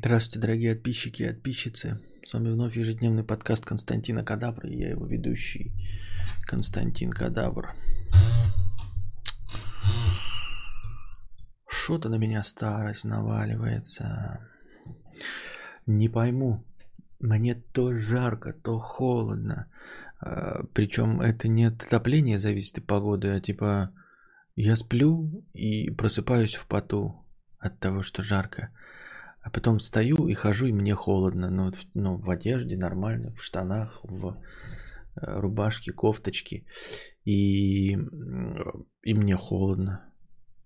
Здравствуйте, дорогие подписчики и подписчицы. С вами вновь ежедневный подкаст Константина Кадавра и я его ведущий Константин Кадавр. Что-то на меня старость наваливается. Не пойму, мне то жарко, то холодно. А, Причем это не от отопления зависит от погоды, а типа я сплю и просыпаюсь в поту от того, что жарко. А потом встаю и хожу, и мне холодно. Ну, ну в одежде нормально, в штанах, в э, рубашке, кофточке. И, и мне холодно.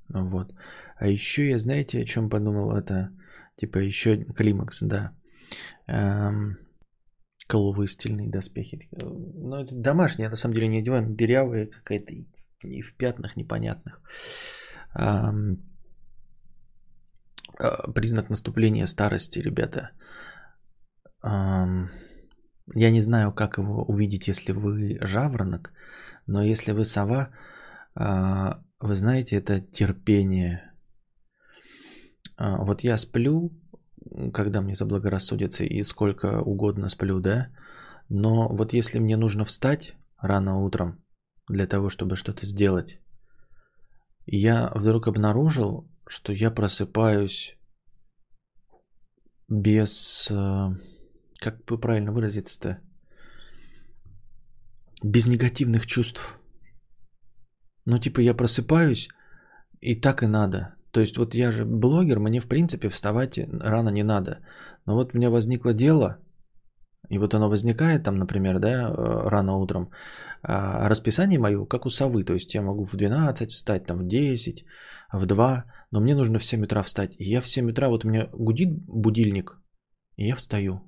Вот. А еще я, знаете, о чем подумал? Это типа еще климакс, да. Эм, Коловыстельные доспехи. Ну, это домашние, на самом деле не одеваю, дырявые какая-то и в пятнах непонятных. А, Признак наступления старости, ребята. Я не знаю, как его увидеть, если вы жаворонок, но если вы сова, а, вы знаете, это терпение. А, Вот я сплю, когда мне заблагорассудится и сколько угодно сплю, да, но вот если мне нужно встать рано утром для того, чтобы что-то сделать, я вдруг обнаружил, что я просыпаюсь без, э, как бы правильно выразиться-то, без негативных чувств. Ну, типа, я просыпаюсь, и так и надо. То есть, вот я же блогер, мне, в принципе, вставать рано не надо. Но вот у меня возникло дело, и вот оно возникает там, например, да, э, рано утром. А расписание мое, как у совы, то есть я могу в 12 встать, там в 10, в 2, но мне нужно в 7 утра встать. И я в 7 утра, вот у меня гудит будильник, и я встаю.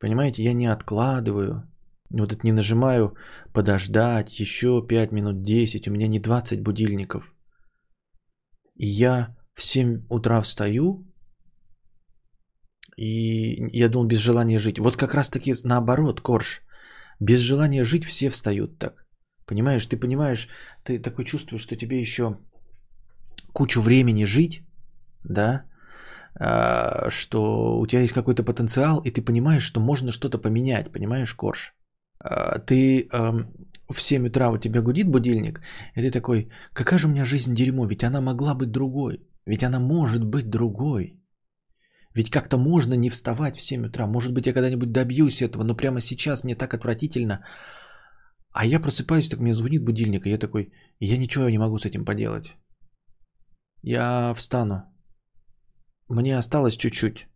Понимаете, я не откладываю, вот это не нажимаю подождать еще 5 минут, 10, у меня не 20 будильников. И я в 7 утра встаю, и я думал, без желания жить. Вот как раз таки наоборот, Корж. Без желания жить все встают так. Понимаешь, ты понимаешь, ты такое чувствуешь, что тебе еще кучу времени жить, да, а, что у тебя есть какой-то потенциал, и ты понимаешь, что можно что-то поменять, понимаешь, Корж? А, Ты ам, в 7 утра у тебя гудит будильник, и ты такой, какая же у меня жизнь дерьмо, ведь она могла быть другой, ведь она может быть другой. Ведь как-то можно не вставать в 7 утра. Может быть, я когда-нибудь добьюсь этого, но прямо сейчас мне так отвратительно. А я просыпаюсь, так мне звонит будильник, и я такой, я ничего не могу с этим поделать. Я встану. Мне осталось чуть-чуть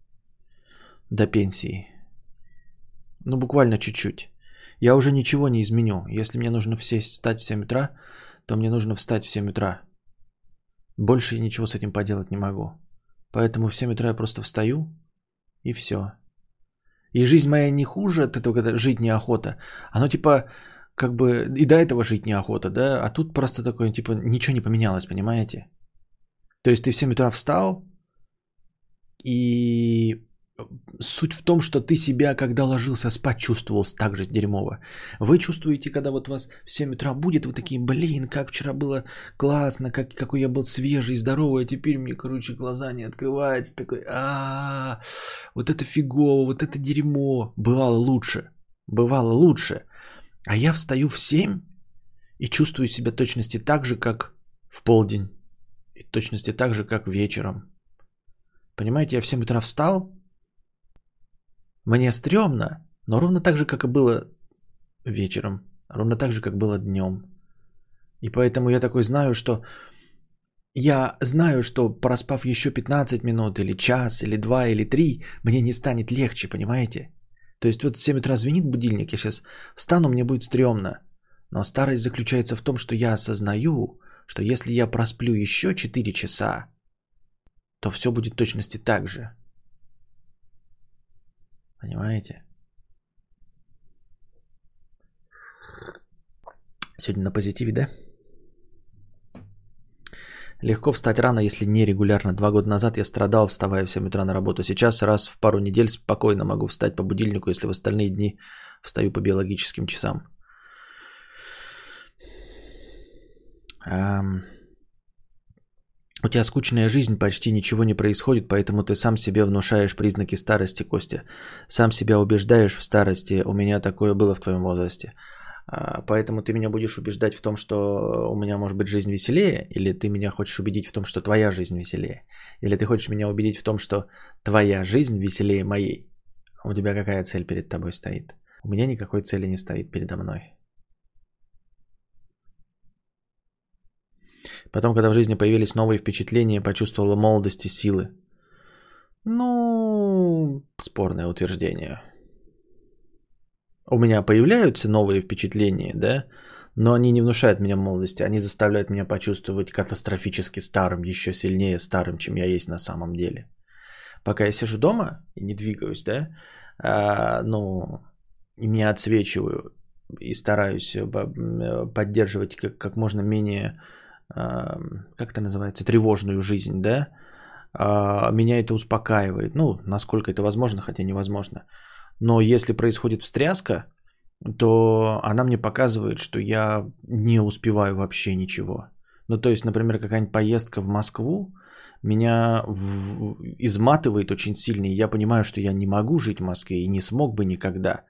до пенсии. Ну, буквально чуть-чуть. Я уже ничего не изменю. Если мне нужно сесть, встать в 7 утра, то мне нужно встать в 7 утра. Больше я ничего с этим поделать не могу. Поэтому в 7 утра я просто встаю и все. И жизнь моя не хуже от этого, когда жить неохота. Оно типа, как бы и до этого жить неохота, да? А тут просто такое, типа, ничего не поменялось, понимаете? То есть ты в 7 утра встал, и суть в том, что ты себя, когда ложился спать, чувствовал так же дерьмово. Вы чувствуете, когда вот вас в 7 утра будет, вы такие, блин, как вчера было классно, как, какой я был свежий, здоровый, а теперь мне, короче, глаза не открываются, такой, а вот это фигово, вот это дерьмо. Бывало лучше, бывало лучше. А я встаю в 7 и чувствую себя точности так же, как в полдень. И точности так же, как вечером. Понимаете, я в 7 утра встал, мне стрёмно, но ровно так же, как и было вечером, ровно так же, как было днем. И поэтому я такой знаю, что я знаю, что проспав еще 15 минут или час, или 2, или 3, мне не станет легче, понимаете? То есть вот в 7 утра звенит будильник, я сейчас встану, мне будет стрёмно. Но старость заключается в том, что я осознаю, что если я просплю еще 4 часа, то все будет в точности так же. Понимаете? Сегодня на позитиве, да? Легко встать рано, если не регулярно. Два года назад я страдал, вставая в 7 утра на работу. Сейчас раз в пару недель спокойно могу встать по будильнику, если в остальные дни встаю по биологическим часам. Ам, У тебя скучная жизнь, почти ничего не происходит, поэтому ты сам себе внушаешь признаки старости, Костя. Сам себя убеждаешь в старости. У меня такое было в твоем возрасте. А, поэтому ты меня будешь убеждать в том, что у меня может быть жизнь веселее, или ты меня хочешь убедить в том, что твоя жизнь веселее, или ты хочешь меня убедить в том, что твоя жизнь веселее моей. У тебя какая цель перед тобой стоит? У меня никакой цели не стоит передо мной. Потом, когда в жизни появились новые впечатления, почувствовала молодость и силы. Ну, спорное утверждение. У меня появляются новые впечатления, да, но они не внушают меня молодости, они заставляют меня почувствовать катастрофически старым, еще сильнее старым, чем я есть на самом деле. Пока я сижу дома и не двигаюсь, да, а, ну, не отсвечиваю и стараюсь поддерживать как, как можно менее как это называется, тревожную жизнь, да, а, меня это успокаивает. Ну, насколько это возможно, хотя невозможно. Но если происходит встряска, то она мне показывает, что я не успеваю вообще ничего. Ну, то есть, например, какая-нибудь поездка в Москву меня в... изматывает очень сильно, и я понимаю, что я не могу жить в Москве и не смог бы никогда.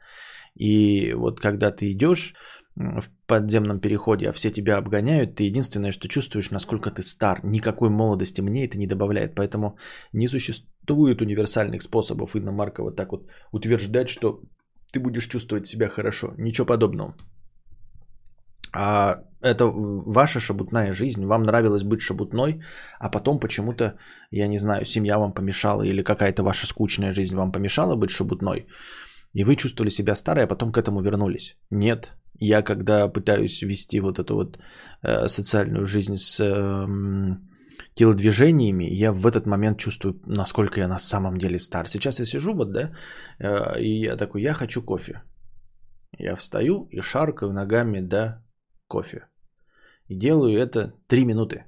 И вот когда ты идешь в подземном переходе, а все тебя обгоняют, ты единственное, что чувствуешь, насколько ты стар. Никакой молодости мне это не добавляет. Поэтому не существует универсальных способов, Инна Маркова, так вот утверждать, что ты будешь чувствовать себя хорошо. Ничего подобного. А это ваша шабутная жизнь, вам нравилось быть шабутной, а потом почему-то, я не знаю, семья вам помешала или какая-то ваша скучная жизнь вам помешала быть шабутной, и вы чувствовали себя старой, а потом к этому вернулись. Нет, я когда пытаюсь вести вот эту вот э, социальную жизнь с э, телодвижениями, я в этот момент чувствую, насколько я на самом деле стар. Сейчас я сижу вот, да, э, и я такой, я хочу кофе. Я встаю и шаркаю ногами до кофе. И делаю это три минуты.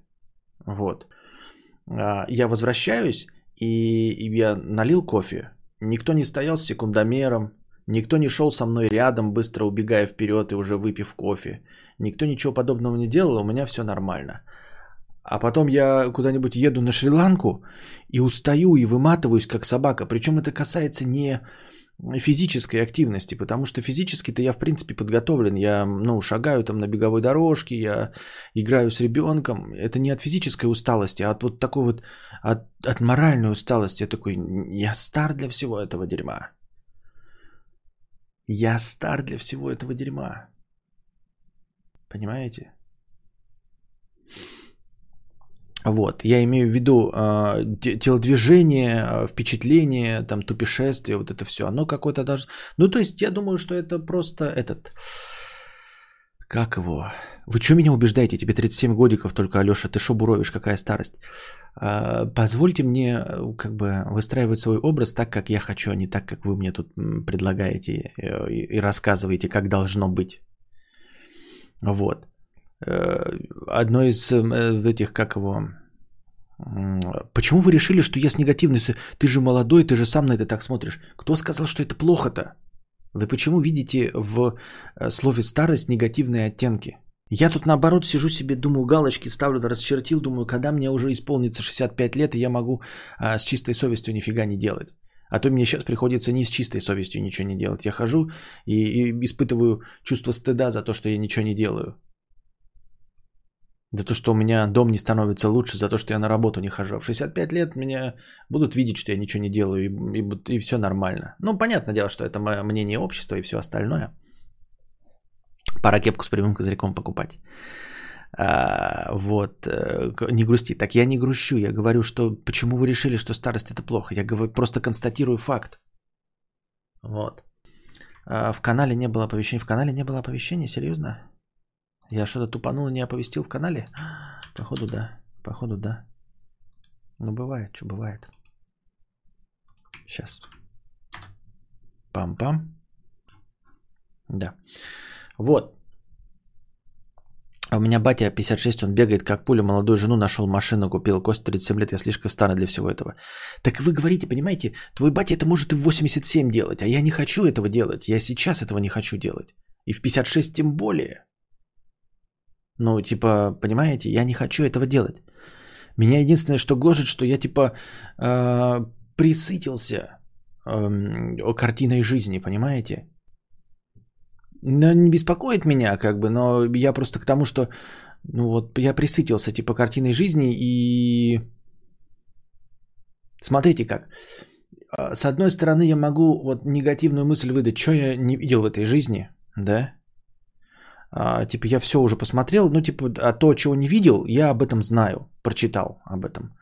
Вот. А, я возвращаюсь, и, и я налил кофе. Никто не стоял с секундомером, Никто не шел со мной рядом, быстро убегая вперед и уже выпив кофе. Никто ничего подобного не делал, у меня все нормально. А потом я куда-нибудь еду на Шри-Ланку и устаю и выматываюсь как собака. Причем это касается не физической активности, потому что физически-то я в принципе подготовлен. Я ну, шагаю там на беговой дорожке, я играю с ребенком. Это не от физической усталости, а от вот такой вот, от, от моральной усталости. Я такой, я стар для всего этого дерьма. Я стар для всего этого дерьма. Понимаете? Вот, я имею в виду э, телодвижение, э, впечатление, там, тупешествие, вот это все. Оно какое-то даже... Ну, то есть, я думаю, что это просто этот... Как его? Вы что меня убеждаете? Тебе 37 годиков только, Алеша, ты шо буровишь, какая старость? А, позвольте мне э, как бы выстраивать свой образ так, как я хочу, а не так, как вы мне тут предлагаете э, и рассказываете, как должно быть. Вот. Э, одно из этих, как его... Почему вы решили, что я с негативностью? Ты же молодой, ты же сам на это так смотришь. Кто сказал, что это плохо-то? Вы почему видите в слове старость негативные оттенки? Я тут наоборот сижу себе, думаю, галочки ставлю, да расчертил, думаю, когда мне уже исполнится 65 лет, и я могу а, с чистой совестью нифига не делать. А то мне сейчас приходится не с чистой совестью ничего не делать. Я хожу и, и испытываю чувство стыда за то, что я ничего не делаю. За то, что у меня дом не становится лучше, за то, что я на работу не хожу. В 65 лет меня будут видеть, что я ничего не делаю, и, и, и все нормально. Ну, понятное дело, что это мое мнение общества и все остальное. Пора кепку с прямым козырьком покупать. А, вот, э, не грусти. Так я не грущу, я говорю, что почему вы решили, что старость это плохо. Я говорю, просто констатирую факт. Вот. А, в канале не было оповещения. В канале не было оповещения, серьезно? Я что-то тупанул и не оповестил в канале? Походу да, походу да. Ну бывает, что бывает. Сейчас. Пам-пам. Да. Вот. А у меня батя 56, он бегает как пуля, молодую жену нашел, машину купил, Кость 37 лет, я слишком старый для всего этого. Так вы говорите, понимаете, твой батя это может и в 87 делать, а я не хочу этого делать, я сейчас этого не хочу делать. И в 56 тем более. Ну, типа, понимаете, я не хочу этого делать. Меня единственное, что гложет, что я типа э, присытился э, картиной жизни, понимаете? Но не беспокоит меня, как бы, но я просто к тому, что ну вот я присытился типа картиной жизни и смотрите как. А, с одной стороны, я могу вот негативную мысль выдать, что я не видел в этой жизни, да? А, типа я все уже посмотрел, ну типа, а то, чего не видел, я об этом знаю, прочитал об этом.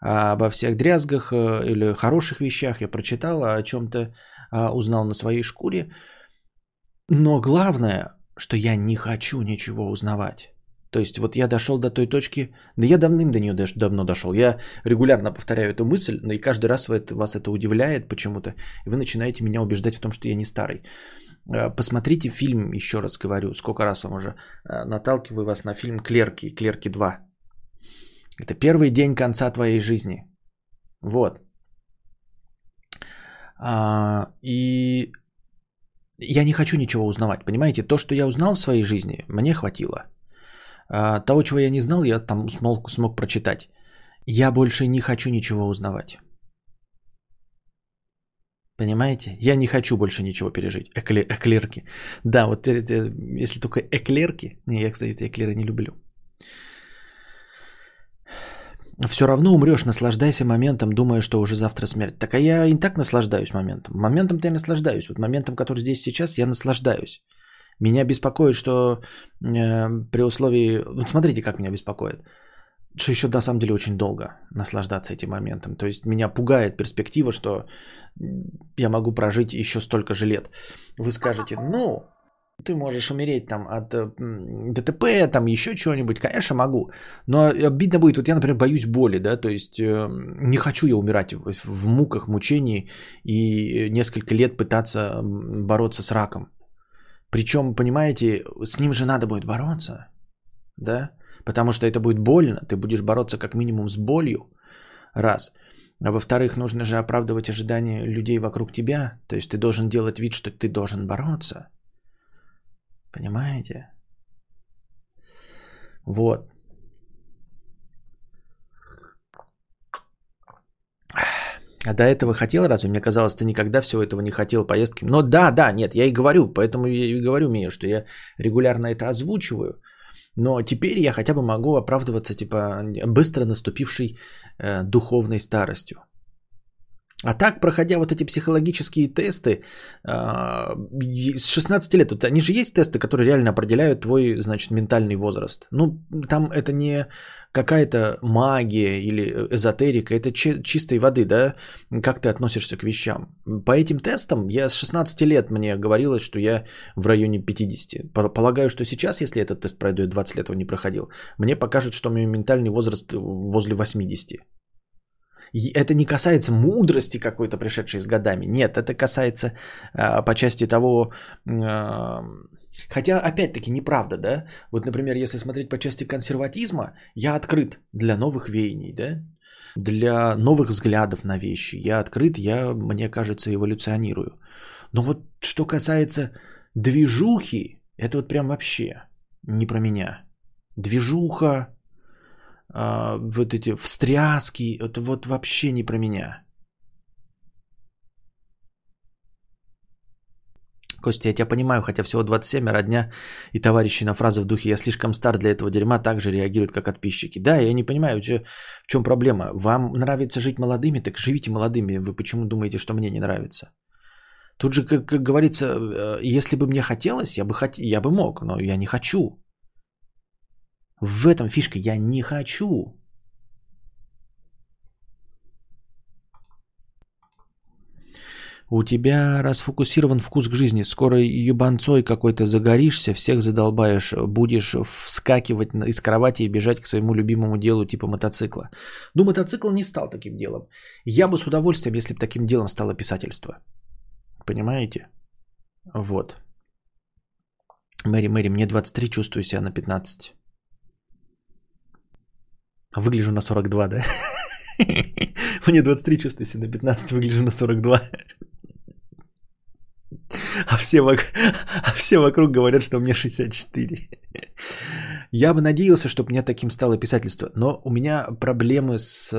А обо всех дрязгах э, или хороших вещах я прочитал, а о чем-то а, узнал на своей шкуре. Но главное, что я не хочу ничего узнавать. То есть вот я дошел до той точки, да я давным до нее давно дошел. Я регулярно повторяю эту мысль, но и каждый раз вас это удивляет почему-то. И вы начинаете меня убеждать в том, что я не старый. Э, посмотрите фильм, еще раз говорю, сколько раз вам уже э, наталкиваю вас на фильм «Клерки», «Клерки 2». Это первый день конца твоей жизни. Вот. А, и я не хочу ничего узнавать, понимаете? То, что я узнал в своей жизни, мне хватило. А, того, чего я не знал, я там смог, смог прочитать. Я больше не хочу ничего узнавать. Понимаете? Я не хочу больше ничего пережить. Эклер, эклерки. Да, вот если только эклерки. Не, я, кстати, эклеры не люблю. Все равно умрешь, наслаждайся моментом, думая, что уже завтра смерть. Так а я и так наслаждаюсь моментом. Моментом-то я наслаждаюсь. Вот моментом, который здесь сейчас, я наслаждаюсь. Меня беспокоит, что э, при условии... Вот смотрите, как меня беспокоит. Что еще на самом деле очень долго наслаждаться этим моментом. То есть меня пугает перспектива, что я могу прожить еще столько же лет. Вы скажете, ну, ты можешь умереть там от э, ДТП, там еще чего-нибудь, конечно, могу. Но обидно будет, вот я, например, боюсь боли, да, то есть э, не хочу я умирать в, муках, мучении и несколько лет пытаться бороться с раком. Причем, понимаете, с ним же надо будет бороться, да, потому что это будет больно, ты будешь бороться как минимум с болью, раз. А во-вторых, нужно же оправдывать ожидания людей вокруг тебя, то есть ты должен делать вид, что ты должен бороться. Понимаете? Вот. А до этого хотел разве? Мне казалось, ты никогда всего этого не хотел поездки. Но да, да, нет, я и говорю, поэтому я и говорю Мия, что я регулярно это озвучиваю. Но теперь я хотя бы могу оправдываться, типа, быстро наступившей э, духовной старостью. А так, проходя вот эти психологические тесты, а, с 16 лет, вот они же есть тесты, которые реально определяют твой, значит, ментальный возраст. Ну, там это не какая-то магия или эзотерика, это чистой воды, да, как ты относишься к вещам. По этим тестам я с 16 лет мне говорилось, что я в районе 50. Полагаю, что сейчас, если этот тест пройду, 20 лет его не проходил, мне покажет, что меня ментальный возраст возле 80 это не касается мудрости какой-то, пришедшей с годами. Нет, это касается э, по части того... Э, хотя, опять-таки, неправда, да? Вот, например, если смотреть по части консерватизма, я открыт для новых веяний, да? Для новых взглядов на вещи. Я открыт, я, мне кажется, эволюционирую. Но вот что касается движухи, это вот прям вообще не про меня. Движуха, а, вот эти встряски, это вот вообще не про меня. Костя, я тебя понимаю, хотя всего 27 родня и товарищи на фразы в духе «я слишком стар для этого дерьма» также реагируют, как подписчики. Да, я не понимаю, в чем проблема. Вам нравится жить молодыми, так живите молодыми. Вы почему думаете, что мне не нравится? Тут же, как, как говорится, э, если бы мне хотелось, я бы, хот... я бы мог, но я не хочу. В этом фишка. Я не хочу. У тебя расфокусирован вкус к жизни. Скоро ебанцой какой-то загоришься, всех задолбаешь, будешь вскакивать из кровати и бежать к своему любимому делу типа мотоцикла. Ну, мотоцикл не стал таким делом. Я бы с удовольствием, если бы таким делом стало писательство. Понимаете? Вот. Мэри, Мэри, мне 23, чувствую себя на 15. Выгляжу на 42, да? Мне 23, чувствую себя на 15, выгляжу на 42. А все, вокруг, а все вокруг говорят, что мне 64. Я бы надеялся, чтобы у меня таким стало писательство. Но у меня проблемы с,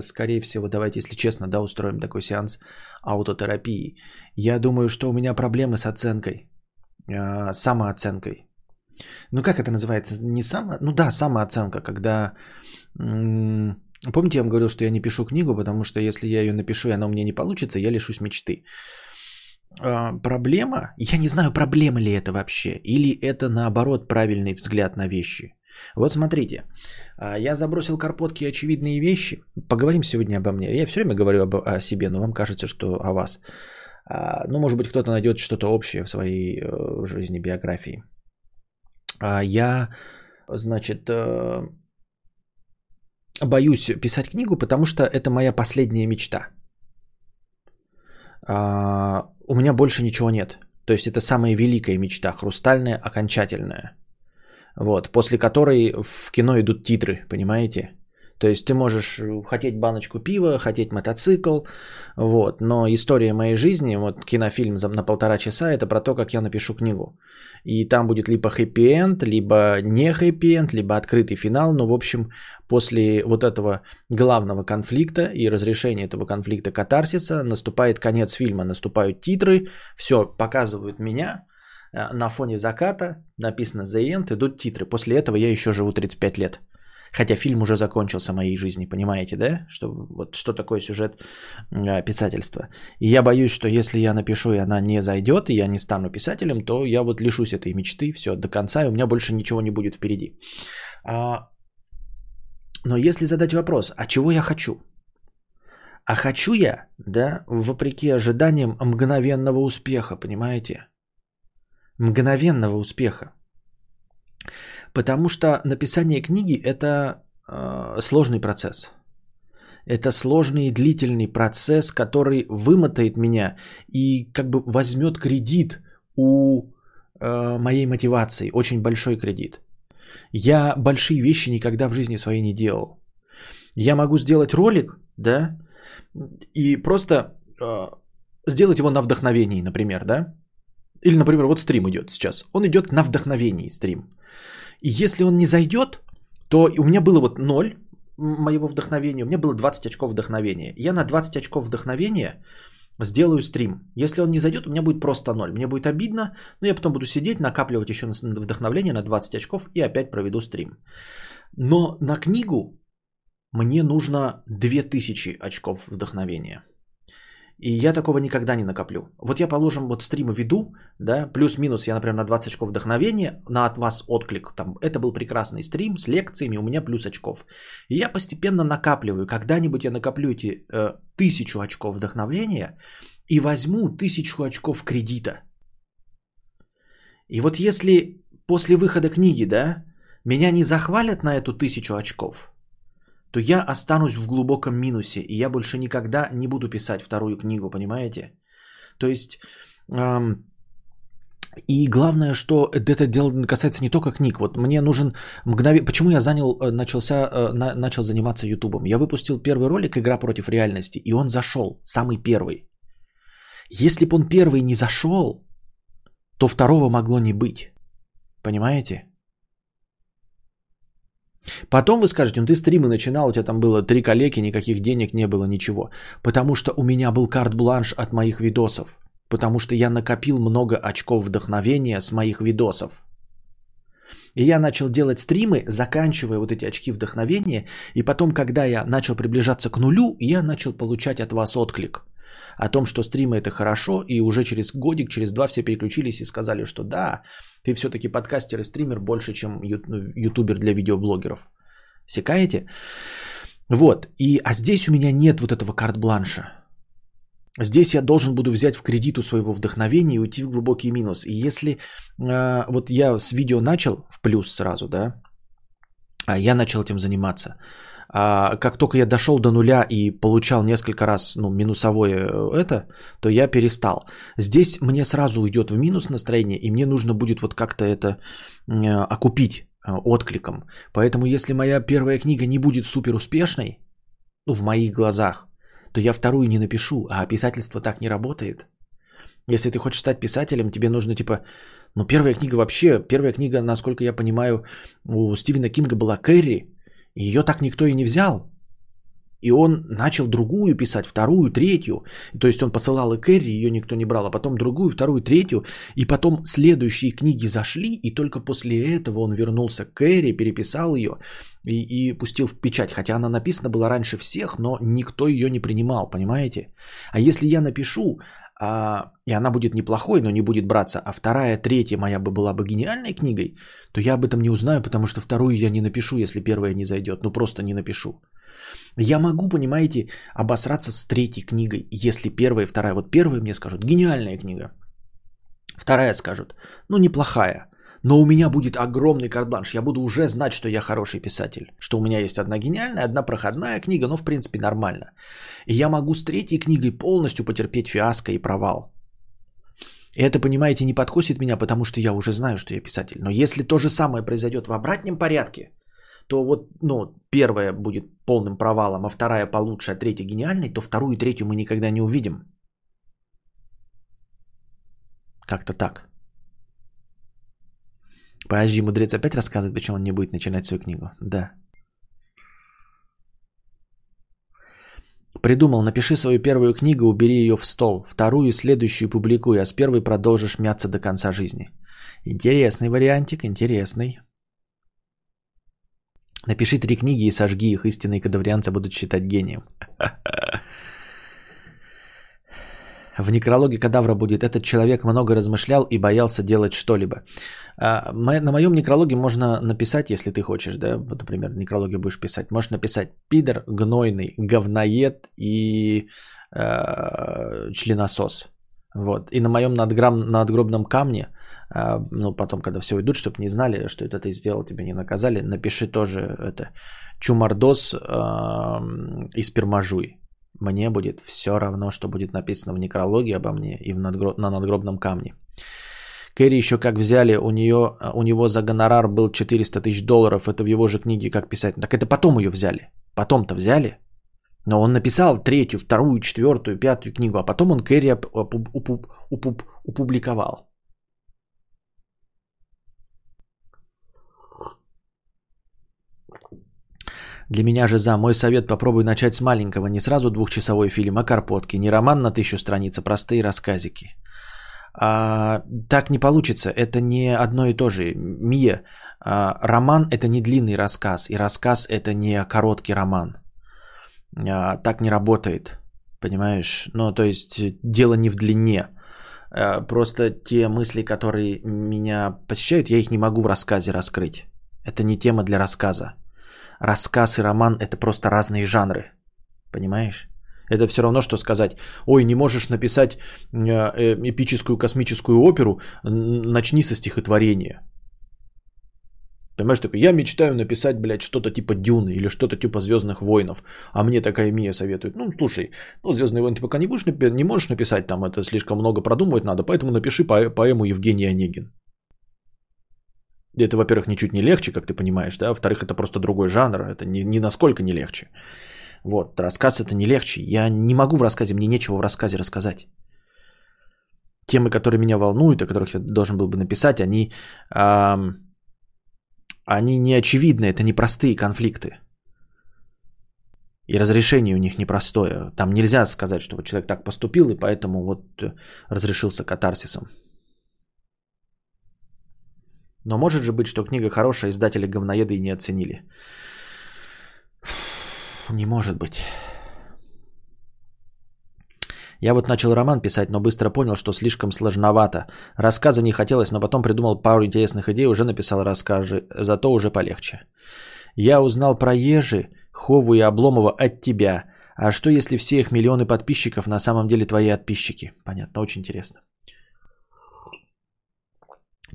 скорее всего, давайте, если честно, да, устроим такой сеанс аутотерапии. Я думаю, что у меня проблемы с оценкой, а, самооценкой. Ну, как это называется? Не само... Ну да, самооценка, когда... Помните, я вам говорил, что я не пишу книгу, потому что если я ее напишу, и она у меня не получится, я лишусь мечты. А, проблема, я не знаю, проблема ли это вообще, или это наоборот правильный взгляд на вещи. Вот смотрите, а, я забросил карпотки очевидные вещи. Поговорим сегодня обо мне. Я все время говорю об, о себе, но вам кажется, что о вас. А, ну, может быть, кто-то найдет что-то общее в своей э, жизни, биографии. Я, значит, э, боюсь писать книгу, потому что это моя последняя мечта. У меня больше ничего нет. То есть это самая великая мечта, хрустальная, окончательная. Вот, после которой в кино идут титры, понимаете? То есть ты можешь хотеть баночку пива, хотеть мотоцикл, вот, но история моей жизни, вот кинофильм на полтора часа, это про то, как я напишу книгу. И там будет либо хэппи-энд, либо не хэппи-энд, либо открытый финал, но в общем после вот этого главного конфликта и разрешения этого конфликта катарсиса наступает конец фильма, наступают титры, все, показывают меня, э, на фоне заката написано The End, идут титры. После этого я еще живу 35 лет. Хотя фильм уже закончился в моей жизни, понимаете, да? Что, вот, что такое сюжет э, писательства. И я боюсь, что если я напишу, и она не зайдет, и я не стану писателем, то я вот лишусь этой мечты, все, до конца, и у меня больше ничего не будет впереди. А, но если задать вопрос, а чего я хочу? А хочу я, да, вопреки ожиданиям мгновенного успеха, понимаете? Мгновенного успеха. Потому что написание книги это э, сложный процесс. Это сложный и длительный процесс, который вымотает меня и как бы возьмет кредит у э, моей мотивации, очень большой кредит. Я большие вещи никогда в жизни своей не делал. Я могу сделать ролик, да, и просто э, сделать его на вдохновении, например, да. Или, например, вот стрим идет сейчас. Он идет на вдохновении стрим. И если он не зайдет, то у меня было вот 0 моего вдохновения, у меня было 20 очков вдохновения. Я на 20 очков вдохновения сделаю стрим. Если он не зайдет, у меня будет просто 0. Мне будет обидно, но я потом буду сидеть, накапливать еще вдохновение на 20 очков и опять проведу стрим. Но на книгу мне нужно 2000 очков вдохновения. И я такого никогда не накоплю. Вот я, положим, вот стримы веду, да, плюс-минус я, например, на 20 очков вдохновения, на от вас отклик, там, это был прекрасный стрим с лекциями, у меня плюс очков. И я постепенно накапливаю, когда-нибудь я накоплю эти э, тысячу очков вдохновения и возьму тысячу очков кредита. И вот если после выхода книги, да, меня не захвалят на эту тысячу очков – то я останусь в глубоком минусе, и я больше никогда не буду писать вторую книгу, понимаете? То есть... Эм, и главное, что это дело касается не только книг. Вот мне нужен мгновение... Почему я занял, э, начался, э, на, начал заниматься Ютубом? Я выпустил первый ролик «Игра против реальности», и он зашел, самый первый. Если бы он первый не зашел, то второго могло не быть. Понимаете? Потом вы скажете, ну ты стримы начинал, у тебя там было три коллеги, никаких денег не было, ничего. Потому что у меня был карт-бланш от моих видосов. Потому что я накопил много очков вдохновения с моих видосов. И я начал делать стримы, заканчивая вот эти очки вдохновения. И потом, когда я начал приближаться к нулю, я начал получать от вас отклик. О том, что стримы это хорошо. И уже через годик, через два все переключились и сказали, что да, ты все-таки подкастер и стример больше, чем ну, ютубер для видеоблогеров. Секаете? Вот. И, а здесь у меня нет вот этого карт-бланша. Здесь я должен буду взять в кредит у своего вдохновения и уйти в глубокий минус. И если э, вот я с видео начал в плюс сразу, да, а я начал этим заниматься. А как только я дошел до нуля и получал несколько раз ну, минусовое э, это, то я перестал. Здесь мне сразу уйдет в минус настроение, и мне нужно будет вот как-то это э, окупить э, откликом. Поэтому если моя первая книга не будет супер успешной, ну, в моих глазах, то я вторую не напишу, а писательство так не работает. Если ты хочешь стать писателем, тебе нужно типа Но первая книга вообще, первая книга, насколько я понимаю, у Стивена Кинга была Кэрри. Ее так никто и не взял. И он начал другую писать, вторую, третью. То есть он посылал и Кэрри, ее никто не брал, а потом другую, вторую, третью. И потом следующие книги зашли, и только после этого он вернулся к Кэрри, переписал ее и, и пустил в печать. Хотя она написана была раньше всех, но никто ее не принимал, понимаете? А если я напишу, а, и она будет неплохой, но не будет браться, а вторая, третья моя бы была бы гениальной книгой, то я об этом не узнаю, потому что вторую я не напишу, если первая не зайдет. Ну просто не напишу. Я могу, понимаете, обосраться с третьей книгой, если первая и вторая. Вот первая мне скажут, гениальная книга. Вторая скажут, ну неплохая. Но у меня будет огромный карт Я буду уже знать, что я хороший писатель. Что у меня есть одна гениальная, одна проходная книга, но в принципе нормально. И я могу с третьей книгой полностью потерпеть фиаско и провал. И это, понимаете, не подкосит меня, потому что я уже знаю, что я писатель. Но если то же самое произойдет в обратном порядке, то вот, ну, первая будет полным провалом, а вторая получше, а третья гениальной, то вторую и третью мы никогда не увидим. Как-то так. Подожди, мудрец опять рассказывает, почему он не будет начинать свою книгу. Да. Придумал, напиши свою первую книгу, убери ее в стол. Вторую и следующую публикуй, а с первой продолжишь мяться до конца жизни. Интересный вариантик, интересный. Напиши три книги и сожги их, истинные кадаврианцы будут считать гением. В некрологе кадавра будет «Этот человек много размышлял и боялся делать что-либо». А, на моем некрологе можно написать, если ты хочешь, да, вот, например, в некрологе будешь писать, можешь написать «пидор, гнойный, говноед и э, членосос». Вот. И на моем надграм, надгробном камне, э, ну, потом, когда все уйдут, чтобы не знали, что это ты сделал, тебя не наказали, напиши тоже это «чумардос э, и спермажуй». Мне будет все равно, что будет написано в некрологе обо мне и в надгроб, на надгробном камне. Кэрри еще как взяли, у, нее, у него за гонорар был 400 тысяч долларов, это в его же книге «Как писать». Так это потом ее взяли. Потом-то взяли. Но он написал третью, вторую, четвертую, пятую книгу, а потом он Кэрри опубликовал. Для меня же за мой совет попробуй начать с маленького, не сразу двухчасовой фильм, а карпотки, не роман на тысячу страниц, а простые рассказики. А, так не получится, это не одно и то же. Мия, а, роман это не длинный рассказ, и рассказ это не короткий роман. А, так не работает, понимаешь? Ну, то есть дело не в длине. А, просто те мысли, которые меня посещают, я их не могу в рассказе раскрыть. Это не тема для рассказа рассказ и роман это просто разные жанры. Понимаешь? Это все равно, что сказать, ой, не можешь написать э, э, эпическую космическую оперу, начни со стихотворения. Понимаешь, такой, я мечтаю написать, блядь, что-то типа Дюны или что-то типа Звездных войнов. А мне такая Мия советует, ну, слушай, ну, Звездные войны ты пока не, будешь, не можешь написать, там это слишком много продумывать надо, поэтому напиши поэму Евгения Онегин. Это, во-первых, ничуть не легче, как ты понимаешь, да, во-вторых, это просто другой жанр, это ни, ни насколько не легче. Вот, рассказ это не легче. Я не могу в рассказе, мне нечего в рассказе рассказать. Темы, которые меня волнуют, о которых я должен был бы написать, они, э, они не очевидны, это непростые конфликты. И разрешение у них непростое. Там нельзя сказать, что вот человек так поступил, и поэтому вот разрешился катарсисом. Но может же быть, что книга хорошая, издатели говноеды и не оценили. Не может быть. Я вот начал роман писать, но быстро понял, что слишком сложновато. Рассказа не хотелось, но потом придумал пару интересных идей, уже написал расскажи, зато уже полегче. Я узнал про Ежи, Хову и Обломова от тебя. А что если все их миллионы подписчиков на самом деле твои подписчики? Понятно, очень интересно.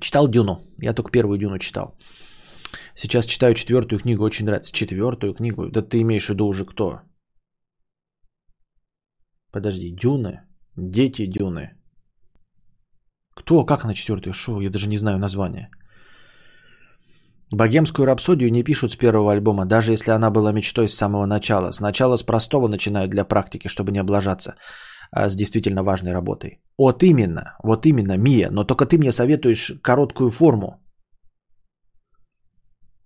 Читал Дюну. Я только первую Дюну читал. Сейчас читаю четвертую книгу, очень нравится. Четвертую книгу? Да ты имеешь в виду уже кто? Подожди, Дюны? Дети Дюны. Кто? Как на четвертую? Шо? Я даже не знаю название. Богемскую рапсодию не пишут с первого альбома, даже если она была мечтой с самого начала. Сначала с простого начинают для практики, чтобы не облажаться. А, с действительно важной работой. Вот именно, вот именно, Мия, но только ты мне советуешь короткую форму.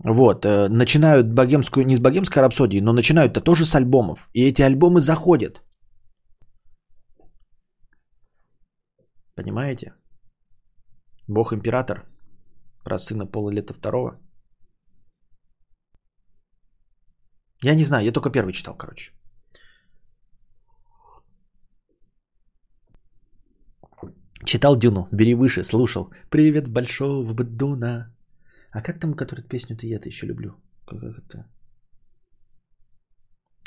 Вот, э, начинают богемскую, не с богемской рапсодии, но начинают-то тоже с альбомов. И эти альбомы заходят. Понимаете? Бог-император про сына Пола Лета второго. Я не знаю, я только первый читал, короче. Читал Дюну, бери выше, слушал. Привет с большого Бадуна. А как там, которую песню-то я-то еще люблю? Как это?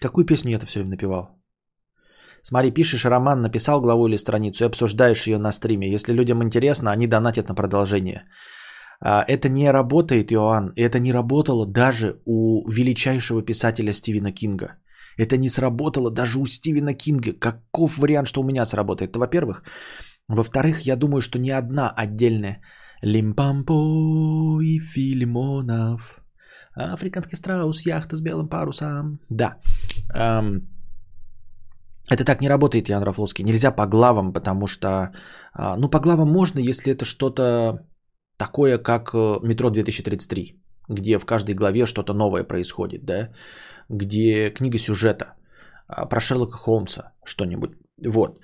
Какую песню я-то все время напевал? Смотри, пишешь роман, написал главу или страницу и обсуждаешь ее на стриме. Если людям интересно, они донатят на продолжение. А, это не работает, Иоанн. Это не работало даже у величайшего писателя Стивена Кинга. Это не сработало даже у Стивена Кинга. Каков вариант, что у меня сработает? Это во-первых. Во-вторых, я думаю, что ни одна отдельная Лимпампо и Филимонов. Африканский страус, яхта с белым парусом. Да. Эм, это так не работает, Ян Рафловский. Нельзя по главам, потому что... Э, ну, по главам можно, если это что-то такое, как э, «Метро 2033», где в каждой главе что-то новое происходит, да? Где книга сюжета а, про Шерлока Холмса что-нибудь. Вот.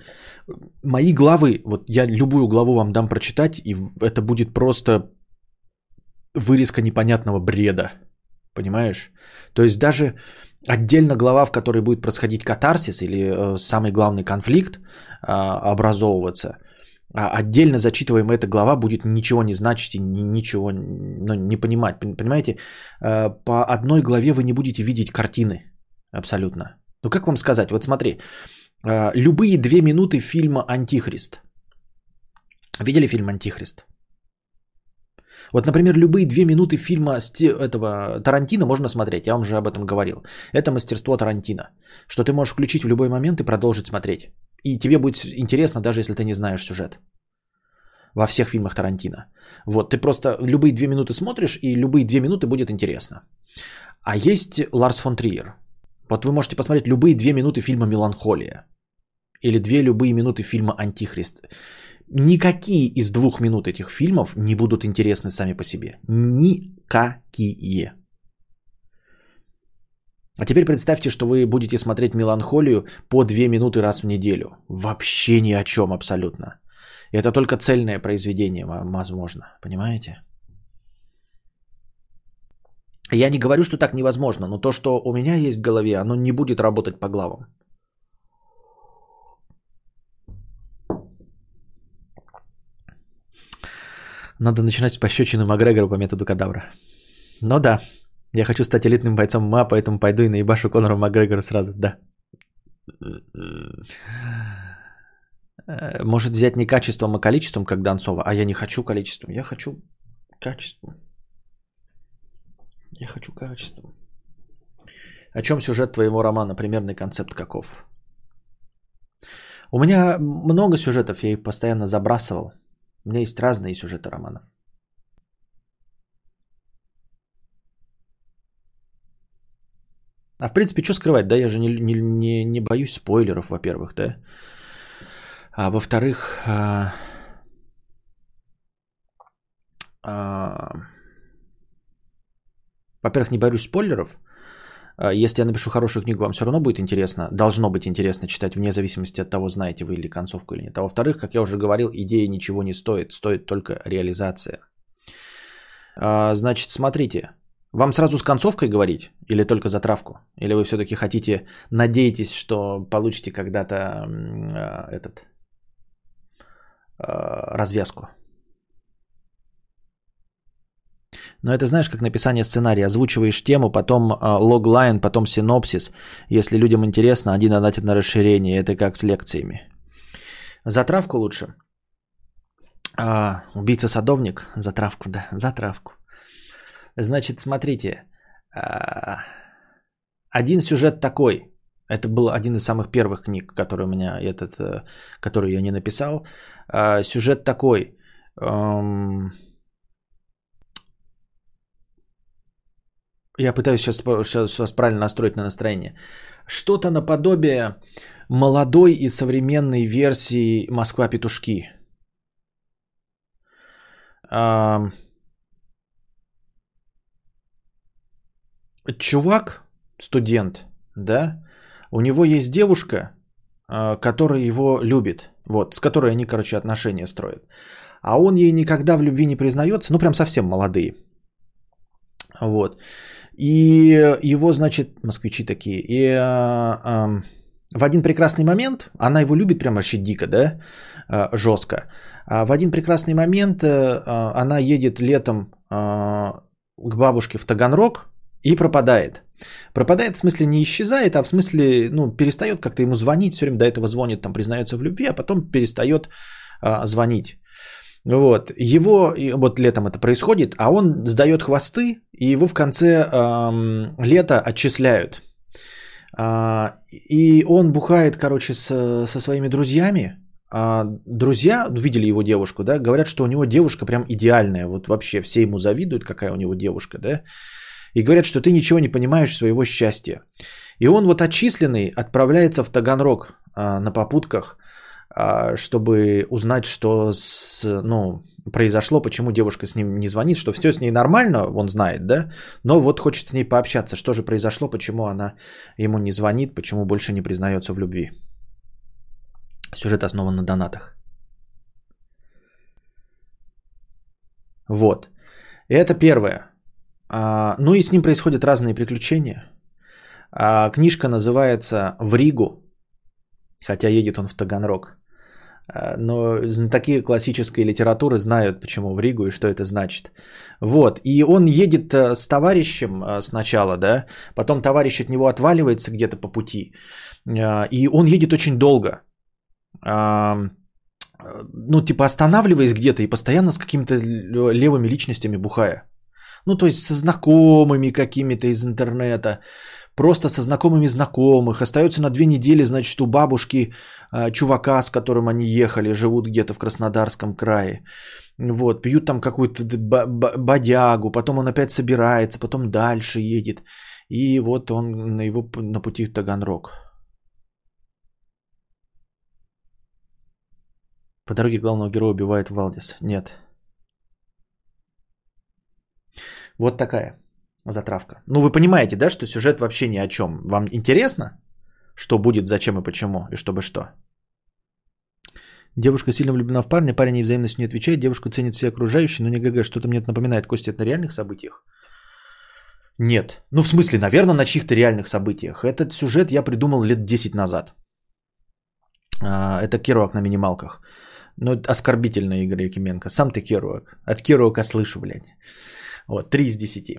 Мои главы, вот я любую главу вам дам прочитать, и это будет просто вырезка непонятного бреда. Понимаешь? То есть даже отдельно глава, в которой будет происходить катарсис или э, самый главный конфликт э, образовываться, а отдельно зачитываемая эта глава будет ничего не значить и ничего ну, не понимать. Понимаете? Э, по одной главе вы не будете видеть картины абсолютно. Ну как вам сказать? Вот смотри, любые две минуты фильма «Антихрист». Видели фильм «Антихрист»? Вот, например, любые две минуты фильма этого Тарантино можно смотреть, я вам уже об этом говорил. Это мастерство Тарантино, что ты можешь включить в любой момент и продолжить смотреть. И тебе будет интересно, даже если ты не знаешь сюжет. Во всех фильмах Тарантино. Вот, ты просто любые две минуты смотришь, и любые две минуты будет интересно. А есть Ларс фон Триер. Вот вы можете посмотреть любые две минуты фильма «Меланхолия» или две любые минуты фильма «Антихрист». Никакие из двух минут этих фильмов не будут интересны сами по себе. Никакие. А теперь представьте, что вы будете смотреть «Меланхолию» по две минуты раз в неделю. Вообще ни о чем абсолютно. Это только цельное произведение, возможно. Понимаете? Я не говорю, что так невозможно, но то, что у меня есть в голове, оно не будет работать по главам. Надо начинать с пощечины Макгрегора по методу кадавра. Ну да, я хочу стать элитным бойцом МА, поэтому пойду и наебашу Конора Макгрегора сразу, да. Э, может взять не качеством, а количеством, как Донцова. А я не хочу количеством, я хочу качеством. Я хочу качеством. О чем сюжет твоего романа? Примерный концепт каков? У меня много сюжетов, я их постоянно забрасывал. У меня есть разные сюжеты романов. А в принципе, что скрывать, да? Я же не, не, не, не боюсь спойлеров, во-первых, да? А во-вторых, а, а, во-первых, не боюсь спойлеров. А, если я напишу хорошую книгу, вам все равно будет интересно. Должно быть интересно читать, вне зависимости от того, знаете вы или концовку или нет. А во-вторых, как я уже говорил, идея ничего не стоит. Стоит только реализация. А, значит, смотрите. Вам сразу с концовкой говорить или только затравку? Или вы все-таки хотите, надеетесь, что получите когда-то э, этот развязку? Но это знаешь, как написание сценария. Озвучиваешь тему, потом э, логлайн, потом синопсис. Если людям интересно, один донатит на расширение. Это как с лекциями. Затравку лучше. А, убийца-садовник. Затравку, да, затравку. Значит, смотрите. А, один сюжет такой. Это был один из самых первых книг, который у меня этот, э, который я не написал. А, сюжет такой. Я пытаюсь сейчас, сейчас, сейчас правильно настроить на настроение. Что-то наподобие молодой и современной версии Москва-петушки. А... Чувак, студент, да, у него есть девушка, а, которая его любит, вот, с которой они, короче, отношения строят. А он ей никогда в любви не признается, ну, прям совсем молодые. Вот. И его, значит, москвичи такие. И а, а, в один прекрасный момент, она его любит прям вообще дико, да, а, жестко. А в один прекрасный момент а, она едет летом а, к бабушке в Таганрог и пропадает. Пропадает в смысле не исчезает, а в смысле, ну, перестает как-то ему звонить, все время до этого звонит, там признается в любви, а потом перестает а, звонить. Вот. Его, вот летом это происходит, а он сдает хвосты, и его в конце эм, лета отчисляют. А, и он бухает, короче, с, со своими друзьями. А друзья, видели его девушку, да, говорят, что у него девушка прям идеальная. Вот вообще все ему завидуют, какая у него девушка, да. И говорят, что ты ничего не понимаешь своего счастья. И он вот отчисленный отправляется в Таганрог а, на попутках – чтобы узнать, что с, ну, произошло, почему девушка с ним не звонит, что все с ней нормально, он знает, да, но вот хочет с ней пообщаться, что же произошло, почему она ему не звонит, почему больше не признается в любви. Сюжет основан на донатах. Вот. Это первое. А, ну и с ним происходят разные приключения. А, книжка называется «В Ригу», хотя едет он в Таганрог. А, но знатоки классической литературы знают, почему в Ригу и что это значит. Вот, и он едет э, с товарищем э, сначала, да, потом товарищ от него отваливается где-то по пути, и он едет очень долго. Ну, типа останавливаясь где-то и постоянно с какими-то левыми личностями бухая. Ну, то есть со знакомыми какими-то из интернета просто со знакомыми знакомых, остается на две недели, значит, у бабушки э, чувака, с которым они ехали, живут где-то в Краснодарском крае. Вот, пьют там какую-то бодягу, потом он опять собирается, потом дальше едет. И вот он на его на пути в Таганрог. По дороге главного героя убивает Валдис. Нет. Вот такая затравка. Ну, вы понимаете, да, что сюжет вообще ни о чем. Вам интересно, что будет, зачем и почему, и чтобы что? Девушка сильно влюблена в парня, парень ей взаимностью не отвечает, девушка ценит все окружающие, но не ГГ, что-то мне это напоминает. Костя, это на реальных событиях? Нет. Ну, в смысле, наверное, на чьих-то реальных событиях. Этот сюжет я придумал лет 10 назад. А, это Керуак на минималках. Ну, оскорбительная Игорь Якименко. Сам ты Керуак. От Керуака слышу, блядь. Вот, 3 из 10.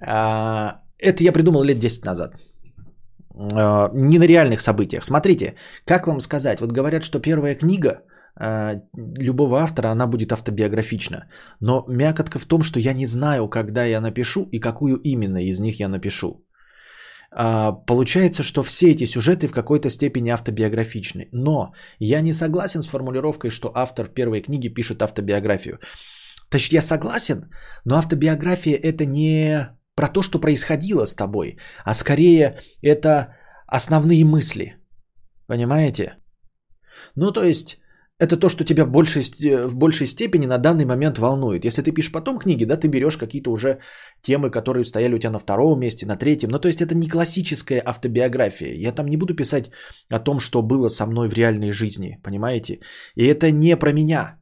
А, это я придумал лет 10 назад. А, не на реальных событиях. Смотрите, как вам сказать, вот говорят, что первая книга а, любого автора, она будет автобиографична. Но мякотка в том, что я не знаю, когда я напишу и какую именно из них я напишу. Получается, что все эти сюжеты в какой-то степени автобиографичны. Но я не согласен с формулировкой, что автор первой книге пишет автобиографию. Есть я согласен, но автобиография это не про то, что происходило с тобой, а скорее это основные мысли. Понимаете? Ну, то есть, это то, что тебя в большей, в большей степени на данный момент волнует. Если ты пишешь потом книги, да, ты берешь какие-то уже темы, которые стояли у тебя на втором месте, на третьем. Ну, то есть, это не классическая автобиография. Я там не буду писать о том, что было со мной в реальной жизни, понимаете? И это не про меня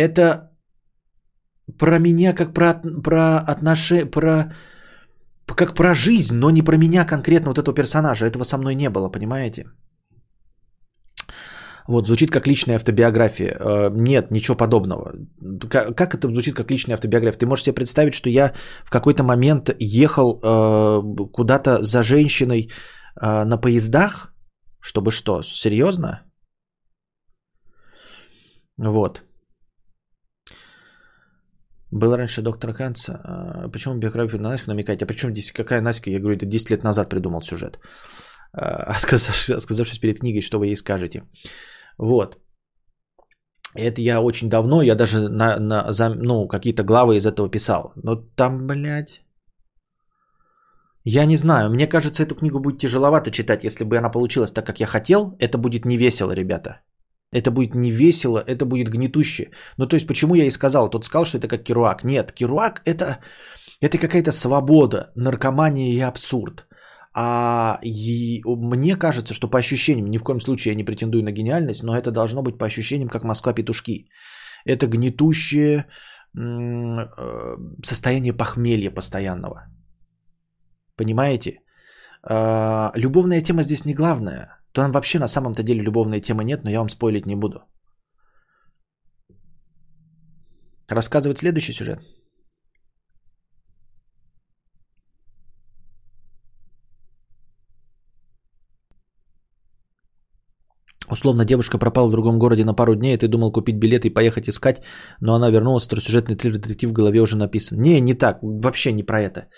это про меня как про, про отношения, про, как про жизнь, но не про меня конкретно вот этого персонажа. Этого со мной не было, понимаете? Вот, звучит как личная автобиография. Э, нет, ничего подобного. Как, это звучит как личная автобиография? Ты можешь себе представить, что я в какой-то момент ехал э, куда-то за женщиной э, на поездах? Чтобы что? Серьезно? Вот. Был раньше доктор Ханс. А, почему биографию на Наську намекаете? А почему здесь какая Наська? Я говорю, это 10 лет назад придумал сюжет. А, сказавшись, сказавшись перед книгой, что вы ей скажете. Вот. Это я очень давно, я даже на, на, за, ну, какие-то главы из этого писал. Но там, блядь... Я не знаю, мне кажется, эту книгу будет тяжеловато читать, если бы она получилась так, как я хотел. Это будет не весело, ребята. Это будет не весело, это будет гнетуще. Ну, то есть, почему я и сказал, тот сказал, что это как Керуак. Нет, Керуак это, это какая-то свобода, наркомания и абсурд. А и мне кажется, что по ощущениям, ни в коем случае я не претендую на гениальность, но это должно быть по ощущениям, как Москва-петушки. Это гнетущее э, состояние похмелья постоянного. Понимаете? А, любовная тема здесь не главная. Там вообще на самом-то деле любовной темы нет, но я вам спойлить не буду. Рассказывать следующий сюжет. Условно, девушка пропала в другом городе на пару дней, и ты думал купить билет и поехать искать, но она вернулась, второсюжетный триллер-детектив в голове уже написан. Не, не так, вообще не про это.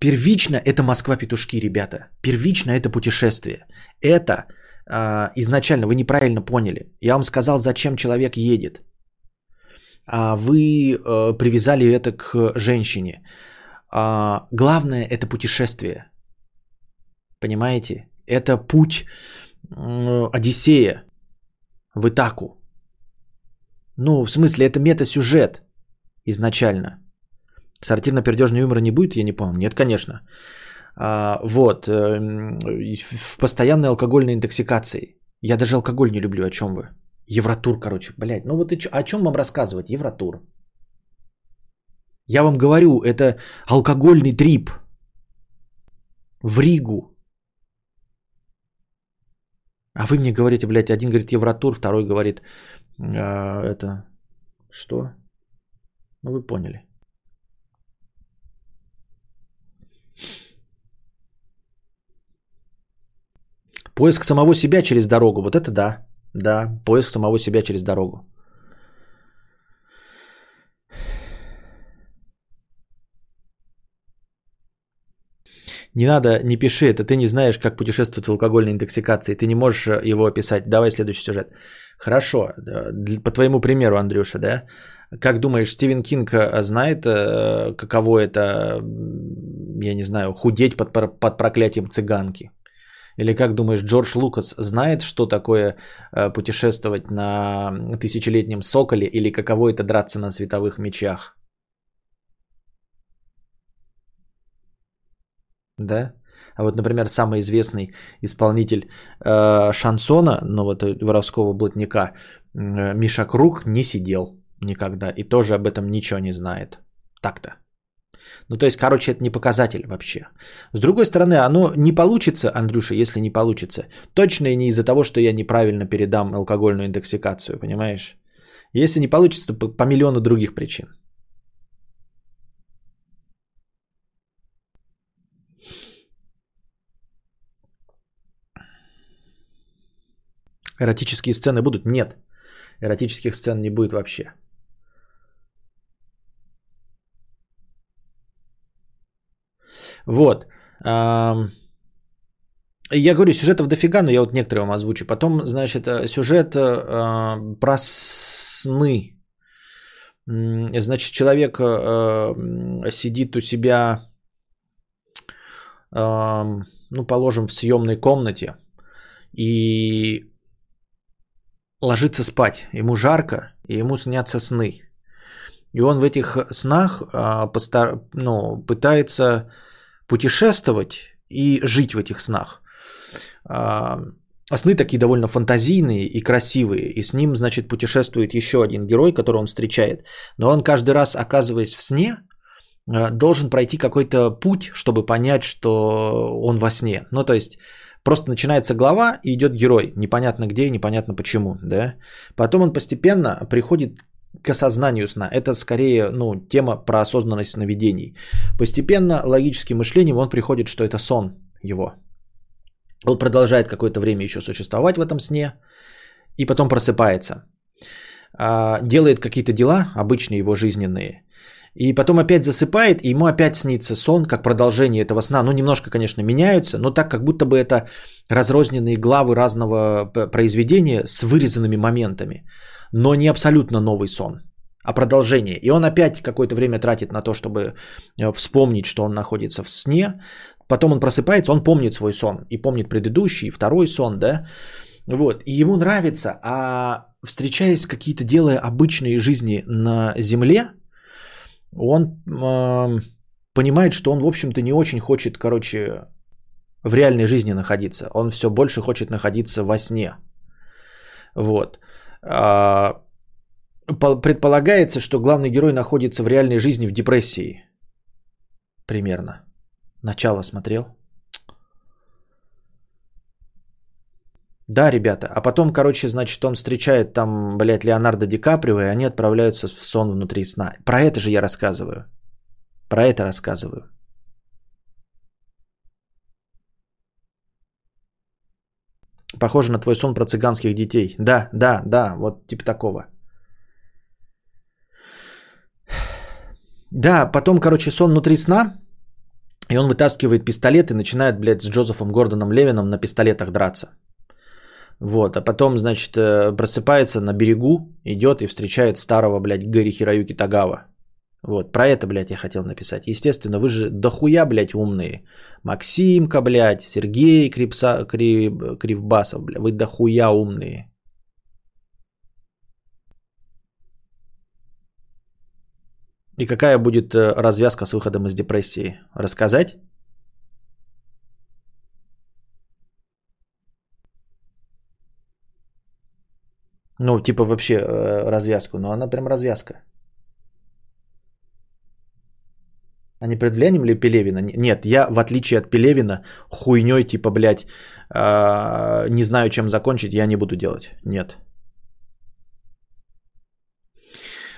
Первично это Москва-петушки, ребята. Первично это путешествие. Это э, изначально вы неправильно поняли. Я вам сказал, зачем человек едет. А вы э, привязали это к женщине. А, главное это путешествие. Понимаете? Это путь э, Одиссея в Итаку. Ну, в смысле, это мета-сюжет изначально. Сортирно-пердежный юмор не будет, я не помню. Нет, конечно. А, вот. Э, в постоянной алкогольной интоксикации. Я даже алкоголь не люблю. О чем вы? Евротур, короче. Блядь, ну вот и о чем вам рассказывать? Евротур. Я вам говорю, это алкогольный трип. В Ригу. А вы мне говорите, блядь, один говорит Евротур, второй говорит э, это... Что? Ну вы поняли. Поиск самого себя через дорогу. Вот это да. Да, поиск самого себя через дорогу. Не надо, не пиши это, ты не знаешь, как путешествует в алкогольной интоксикации, ты не можешь э, его описать. Давай следующий сюжет. Хорошо, по твоему примеру, Андрюша, да? Как думаешь, Стивен Кинг э, знает, э, каково это, я не знаю, худеть под, под проклятием цыганки? Или как думаешь, Джордж Лукас знает, что такое э, путешествовать на тысячелетнем соколе или каково это драться на световых мечах? Да? А вот, например, самый известный исполнитель э, шансона, ну вот воровского блатника, э, Миша Круг не сидел никогда и тоже об этом ничего не знает. Так-то. Ну, то есть, короче, это не показатель вообще. С другой стороны, оно не получится, Андрюша, если не получится. Точно и не из-за того, что я неправильно передам алкогольную интоксикацию, понимаешь? Если не получится, то по, миллиону других причин. Эротические сцены будут? Нет. Эротических сцен не будет вообще. Вот. Я говорю, сюжетов дофига, но я вот некоторые вам озвучу. Потом, значит, сюжет э, про сны. Значит, человек э, сидит у себя, э, ну, положим, в съемной комнате и ложится спать. Ему жарко, и ему снятся сны. И он в этих снах э, постар... ну, пытается путешествовать и жить в этих снах. А, а сны такие довольно фантазийные и красивые. И с ним, значит, путешествует еще один герой, которого он встречает. Но он каждый раз, оказываясь в сне, а, должен пройти какой-то путь, чтобы понять, что он во сне. Ну, то есть, просто начинается глава и идет герой. Непонятно где и непонятно почему. Да? Потом он постепенно приходит к осознанию сна. Это скорее ну, тема про осознанность сновидений. Постепенно логическим мышлением он приходит, что это сон его. Он продолжает какое-то время еще существовать в этом сне и потом просыпается. А, делает какие-то дела, обычные его жизненные. И потом опять засыпает, и ему опять снится сон, как продолжение этого сна. Ну, немножко, конечно, меняются, но так, как будто бы это разрозненные главы разного произведения с вырезанными моментами. Но не абсолютно новый сон, а продолжение. И он опять какое-то время тратит на то, чтобы э, вспомнить, что он находится в сне. Потом он просыпается, он помнит свой сон. И помнит предыдущий, второй сон, да. Вот. И ему нравится, а встречаясь какие-то, делая обычные жизни на Земле, он э, понимает, что он, в общем-то, не очень хочет, короче, в реальной жизни находиться. Он все больше хочет находиться во сне. Вот. А, предполагается, что главный герой находится в реальной жизни в депрессии. Примерно. Начало смотрел. Да, ребята. А потом, короче, значит, он встречает там, блядь, Леонардо Ди Каприо, и они отправляются в сон внутри сна. Про это же я рассказываю. Про это рассказываю. Похоже на твой сон про цыганских детей. Да, да, да, вот типа такого. Да, потом, короче, сон внутри сна. И он вытаскивает пистолет и начинает, блядь, с Джозефом Гордоном Левином на пистолетах драться. Вот, а потом, значит, э, просыпается на берегу, идет и встречает старого, блядь, Гэри Хироюки Тагава. Вот, про это, блядь, я хотел написать. Естественно, вы же дохуя, блядь, умные. Максимка, блядь, Сергей Крипса, Кри, Кривбасов, блядь, вы дохуя умные. И какая будет э, развязка с выходом из депрессии? Рассказать? Ну, типа вообще э, развязку, но она прям развязка. А не под влиянием ли Пелевина? Нет, я, в отличие от Пелевина, хуйней типа, блядь, э, не знаю, чем закончить, я не буду делать. Нет.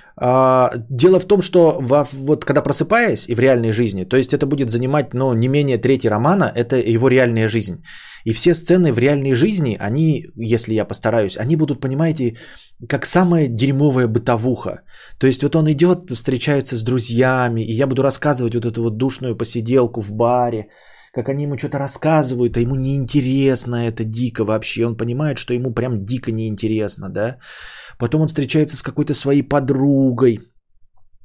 А, дело в том, что во, вот когда просыпаясь и в реальной жизни, то есть это будет занимать, ну, не менее трети романа, это его реальная жизнь. И все сцены в реальной жизни, они, если я постараюсь, они будут, понимаете, как самая дерьмовая бытовуха. То есть вот он идет, встречается с друзьями, и я буду рассказывать вот эту вот душную посиделку в баре, как они ему что-то рассказывают, а ему неинтересно это дико вообще. Он понимает, что ему прям дико неинтересно, да. Потом он встречается с какой-то своей подругой,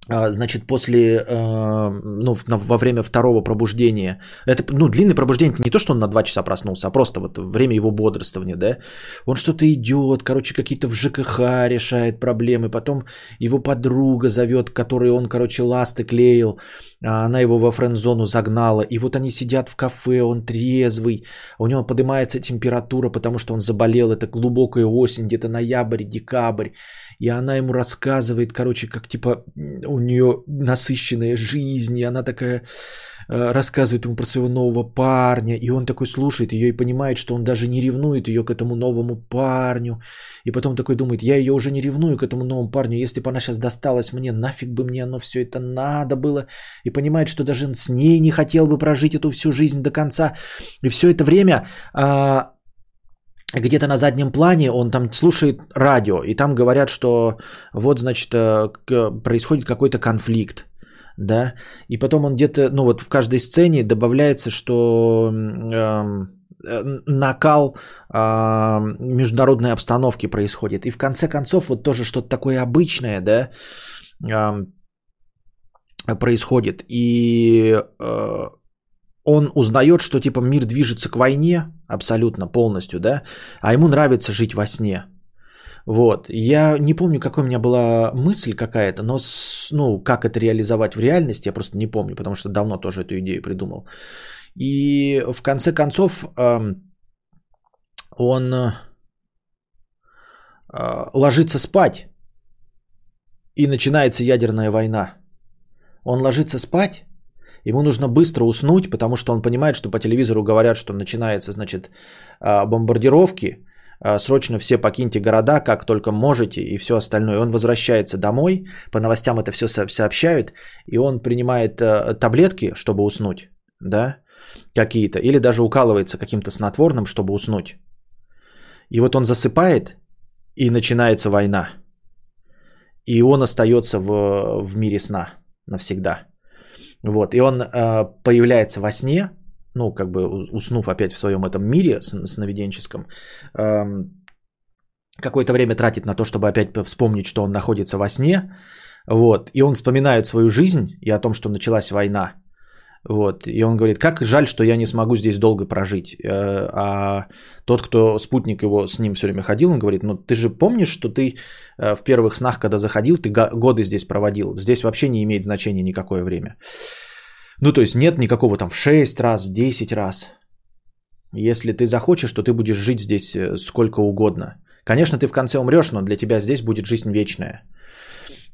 значит, после, э, ну, во время второго пробуждения, это, ну, длинное пробуждение, это не то, что он на два часа проснулся, а просто вот время его бодрствования, да, он что-то идет, короче, какие-то в ЖКХ решает проблемы, потом его подруга зовет, которой он, короче, ласты клеил, а она его во френд-зону загнала, и вот они сидят в кафе, он трезвый, у него поднимается температура, потому что он заболел, это глубокая осень, где-то ноябрь, декабрь, и она ему рассказывает, короче, как типа у нее насыщенная жизнь, и она такая э, рассказывает ему про своего нового парня, и он такой слушает ее и понимает, что он даже не ревнует ее к этому новому парню, и потом такой думает, я ее уже не ревную к этому новому парню, если бы она сейчас досталась мне, нафиг бы мне оно все это надо было, и понимает, что даже с ней не хотел бы прожить эту всю жизнь до конца, и все это время а, где-то на заднем плане он там слушает радио, и там говорят, что вот, значит, э, происходит какой-то конфликт, да, и потом он где-то, ну вот в каждой сцене добавляется, что эм, э, накал э, международной обстановки происходит, и в конце концов вот тоже что-то такое обычное, да, э, происходит, и э, он узнает, что типа мир движется к войне абсолютно полностью, да, а ему нравится жить во сне. Вот. Я не помню, какой у меня была мысль какая-то, но с, ну, как это реализовать в реальности, я просто не помню, потому что давно тоже эту идею придумал. И в конце концов э, он э, ложится спать, и начинается ядерная война. Он ложится спать, Ему нужно быстро уснуть, потому что он понимает, что по телевизору говорят, что начинается, значит, а, бомбардировки, а, срочно все покиньте города, как только можете, и все остальное. Он возвращается домой, по новостям это все сообщают, и он принимает а, таблетки, чтобы уснуть, да, какие-то, или даже укалывается каким-то снотворным, чтобы уснуть. И вот он засыпает, и начинается война. И он остается в, в мире сна навсегда. Вот, и он э, появляется во сне, ну, как бы уснув опять в своем этом мире сновиденческом, э, какое-то время тратит на то, чтобы опять вспомнить, что он находится во сне, вот, и он вспоминает свою жизнь и о том, что началась война, вот. И он говорит, как жаль, что я не смогу здесь долго прожить. Э, а тот, кто спутник его с ним все время ходил, он говорит, ну ты же помнишь, что ты э, в первых снах, когда заходил, ты годы здесь проводил. Здесь вообще не имеет значения никакое время. Ну, то есть нет никакого там в 6 раз, в 10 раз. Если ты захочешь, то ты будешь жить здесь э, сколько угодно. Конечно, ты в конце умрешь, но для тебя здесь будет жизнь вечная.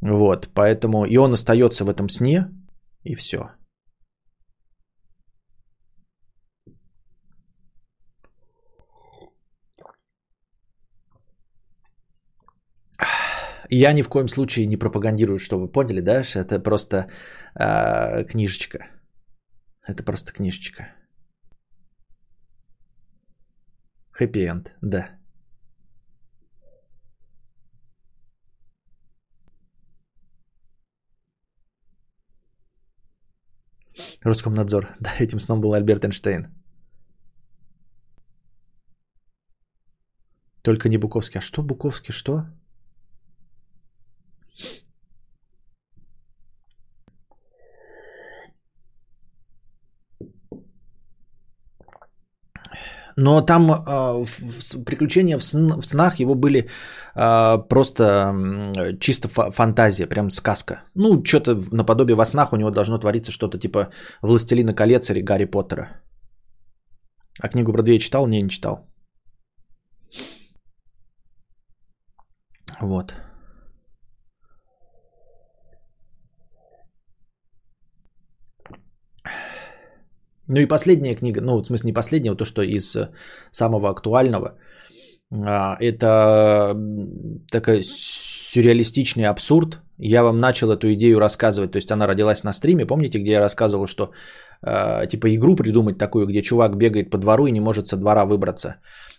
Вот, поэтому и он остается в этом сне, и все. Я ни в коем случае не пропагандирую, что вы поняли, да? Это просто э, книжечка. Это просто книжечка. Хэппи-энд, да. Роскомнадзор. Да, этим сном был Альберт Эйнштейн. Только не Буковский. А что Буковский, что? Но там э, в, приключения в, сын, в снах его были э, просто э, чисто фантазия, прям сказка. Ну, что-то наподобие во снах у него должно твориться что-то типа «Властелина колец» или «Гарри Поттера». А книгу Бродвея читал? Не, не читал. Вот. Ну и последняя книга, ну в смысле не последняя, то, что из э, самого актуального, а, это такой сюрреалистичный абсурд. Я вам начал эту идею рассказывать, то есть она родилась на стриме, помните, где я рассказывал, что э, типа игру придумать такую, где чувак бегает по двору и не может со двора выбраться.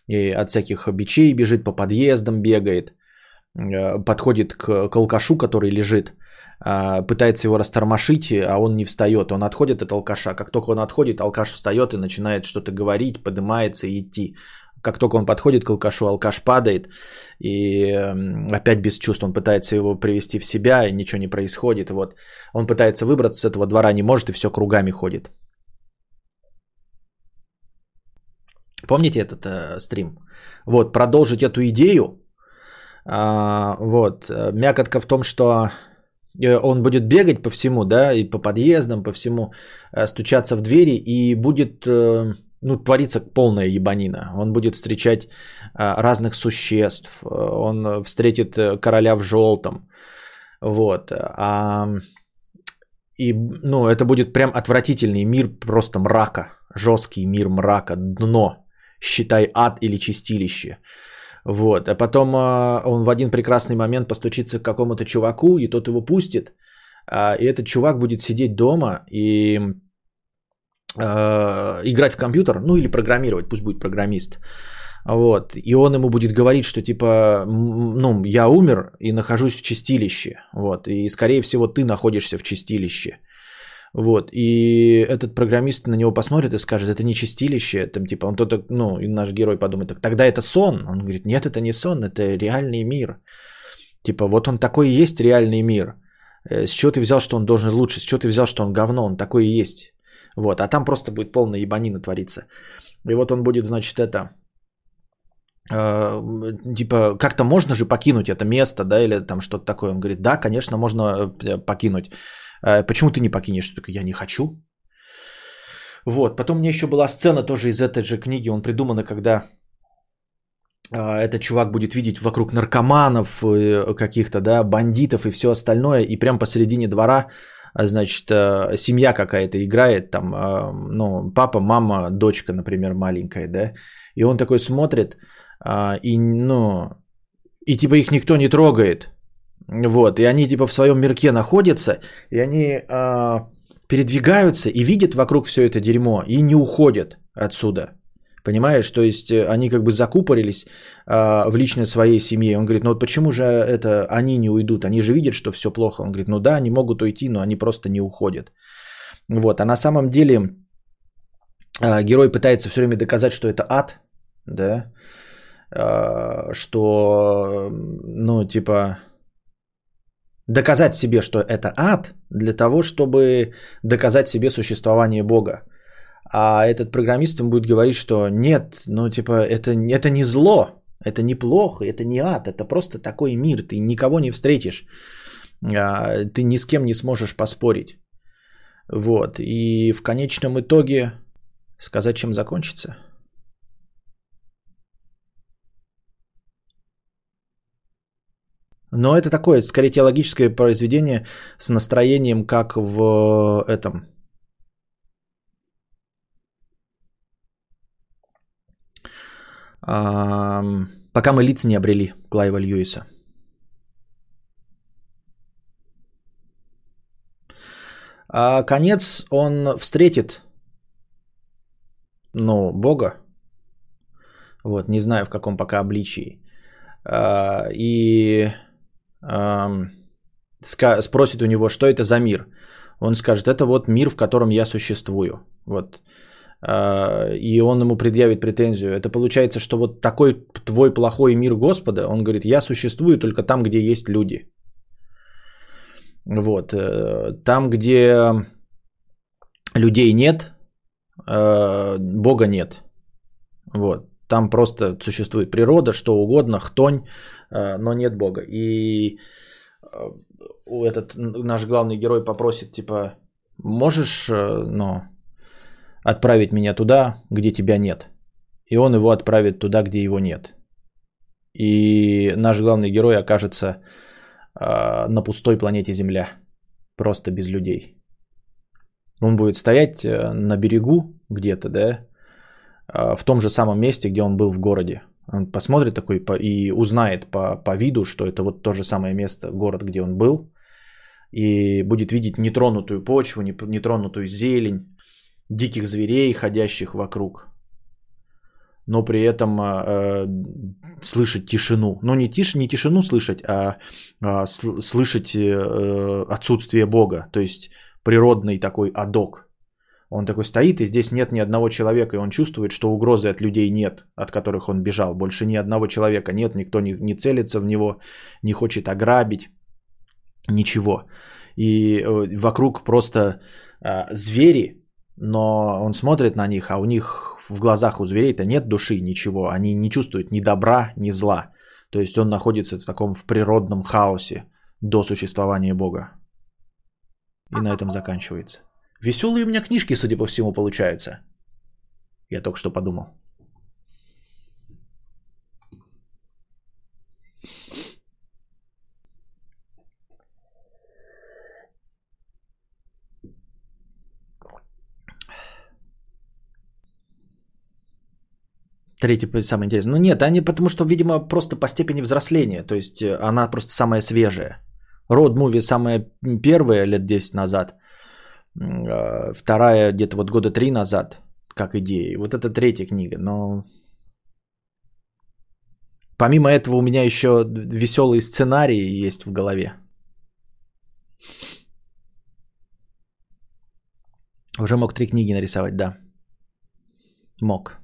И от всяких бичей бежит, по подъездам бегает, э, подходит к, к алкашу, который лежит, а, пытается его растормошить, а он не встает. Он отходит от алкаша. Как только он отходит, алкаш встает и начинает что-то говорить, поднимается и идти. Как только он подходит к алкашу, алкаш падает и опять без чувств. Он пытается его привести в себя, и ничего не происходит. Вот. Он пытается выбраться с этого двора, не может и все кругами ходит. Помните этот э, стрим? Вот, продолжить эту идею. А, вот, э, мякотка в том, что он будет бегать по всему, да, и по подъездам, по всему, э, стучаться в двери, и будет, э, ну, твориться полная ебанина. Он будет встречать разных существ, он встретит короля в желтом, вот. А, и, ну, это будет прям отвратительный мир просто мрака, жесткий мир мрака, дно, считай ад или чистилище. Вот. А потом а, он в один прекрасный момент постучится к какому-то чуваку, и тот его пустит. А, и этот чувак будет сидеть дома и а, играть в компьютер, ну или программировать, пусть будет программист. Вот. И он ему будет говорить, что типа, ну, я умер и нахожусь в чистилище. Вот. И скорее всего ты находишься в чистилище. Вот, и этот программист на него посмотрит и скажет, это не чистилище, там типа, он то ну, и наш герой подумает, так тогда это сон. Он говорит, нет, это не сон, это реальный мир. Типа, вот он такой и есть реальный мир. Э, с чего ты взял, что он должен лучше? С чего ты взял, что он говно? Он такой и есть. Вот, а там просто будет полная ебанина твориться. И вот он будет, значит, это, э, типа, как-то можно же покинуть это место, да, или там что-то такое. Он говорит, да, конечно, можно э, покинуть. Э, почему ты не покинешь? Только я не хочу. Вот, потом мне еще была сцена тоже из этой же книги, он придумана, когда э, этот чувак будет видеть вокруг наркоманов, э, каких-то, да, бандитов и все остальное, и прям посередине двора, значит, семья какая-то играет, там, ну, папа, мама, дочка, например, маленькая, да, и он такой смотрит, и, ну, и типа их никто не трогает, вот, и они типа в своем мирке находятся, и они э, передвигаются и видят вокруг все это дерьмо и не уходят отсюда. Понимаешь, то есть э, они как бы закупорились э, в личной своей семье. Он говорит, ну вот почему же это они не уйдут? Они же видят, что все плохо. Он говорит, ну да, они могут уйти, но они просто не уходят. Вот, а на самом деле э, герой пытается все время доказать, что это ад, да, э, что, ну типа, доказать себе, что это ад, для того, чтобы доказать себе существование Бога. А этот программист им будет говорить, что нет, ну типа это, это не зло, это не плохо, это не ад, это просто такой мир, ты никого не встретишь, а, ты ни с кем не сможешь поспорить. Вот, и в конечном итоге сказать, чем закончится. Но это такое, скорее теологическое произведение с настроением, как в этом, пока мы лиц не обрели Клайва Льюиса. А конец он встретит, ну, Бога, вот, не знаю в каком пока обличии, а, и спросит у него, что это за мир. Он скажет, это вот мир, в котором я существую. Вот а, и он ему предъявит претензию. Это получается, что вот такой твой плохой мир Господа, он говорит, я существую только там, где есть люди. Вот. Э, там, где людей нет, э, Бога нет. Вот. Там просто существует природа, что угодно, хтонь, но нет Бога. И этот наш главный герой попросит, типа, можешь, ну, отправить меня туда, где тебя нет. И он его отправит туда, где его нет. И наш главный герой окажется э, на пустой планете Земля. Просто без людей. Он будет стоять э, на берегу где-то, да, э, в том же самом месте, где он был в городе. Он посмотрит такой и узнает по, по виду, что это вот то же самое место, город, где он был. И будет видеть нетронутую почву, нетронутую зелень, диких зверей, ходящих вокруг. Но при этом э, слышать тишину. Ну, не, тиш, не тишину слышать, а э, слышать э, отсутствие Бога. То есть природный такой адок. Он такой стоит, и здесь нет ни одного человека, и он чувствует, что угрозы от людей нет, от которых он бежал. Больше ни одного человека нет, никто не, не целится в него, не хочет ограбить, ничего. И э, вокруг просто э, звери, но он смотрит на них, а у них в глазах у зверей-то нет души, ничего. Они не чувствуют ни добра, ни зла. То есть он находится в таком в природном хаосе до существования Бога. И на этом заканчивается. Веселые у меня книжки, судя по всему, получаются. Я только что подумал. Третий самый интересный. Ну нет, они потому что, видимо, просто по степени взросления. То есть э, она просто самая свежая. Род муви самая первая лет 10 назад. А, вторая где-то вот года три назад, как идея. Вот это третья книга. Но помимо этого у меня еще веселые сценарии есть в голове. Уже мог три книги нарисовать, да. Мог.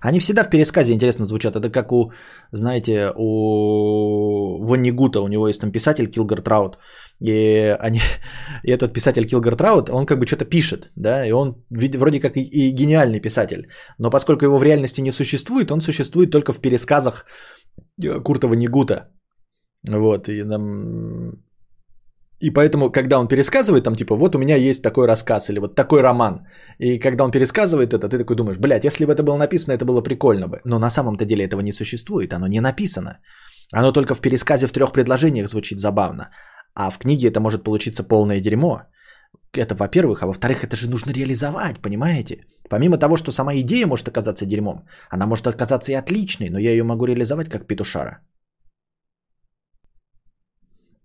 Они всегда в пересказе интересно звучат. Это как у, знаете, у Воннигута, у него есть там писатель Килгар Траут. И, они, и этот писатель Килгар Траут, он как бы что-то пишет, да, и он вроде как и, и гениальный писатель. Но поскольку его в реальности не существует, он существует только в пересказах э, Курта Воннигута. Вот, и там и поэтому, когда он пересказывает, там типа, вот у меня есть такой рассказ или вот такой роман. И когда он пересказывает это, ты такой думаешь, блядь, если бы это было написано, это было прикольно бы. Но на самом-то деле этого не существует, оно не написано. Оно только в пересказе в трех предложениях звучит забавно. А в книге это может получиться полное дерьмо. Это во-первых, а во-вторых, это же нужно реализовать, понимаете? Помимо того, что сама идея может оказаться дерьмом, она может оказаться и отличной, но я ее могу реализовать как петушара.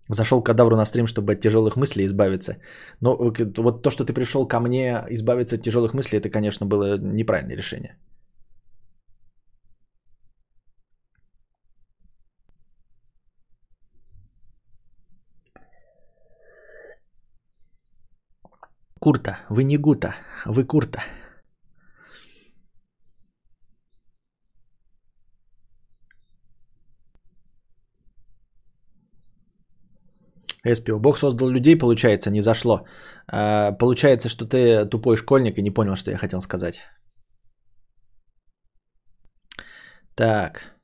Зашел кадавру на стрим, чтобы от тяжелых мыслей избавиться. Но вот то, что ты пришел ко мне избавиться от тяжелых мыслей, это, конечно, было неправильное решение. Курта, вы не Гута, вы Курта. Эспио. Бог создал людей, получается, не зашло. А, получается, что ты тупой школьник и не понял, что я хотел сказать. Так.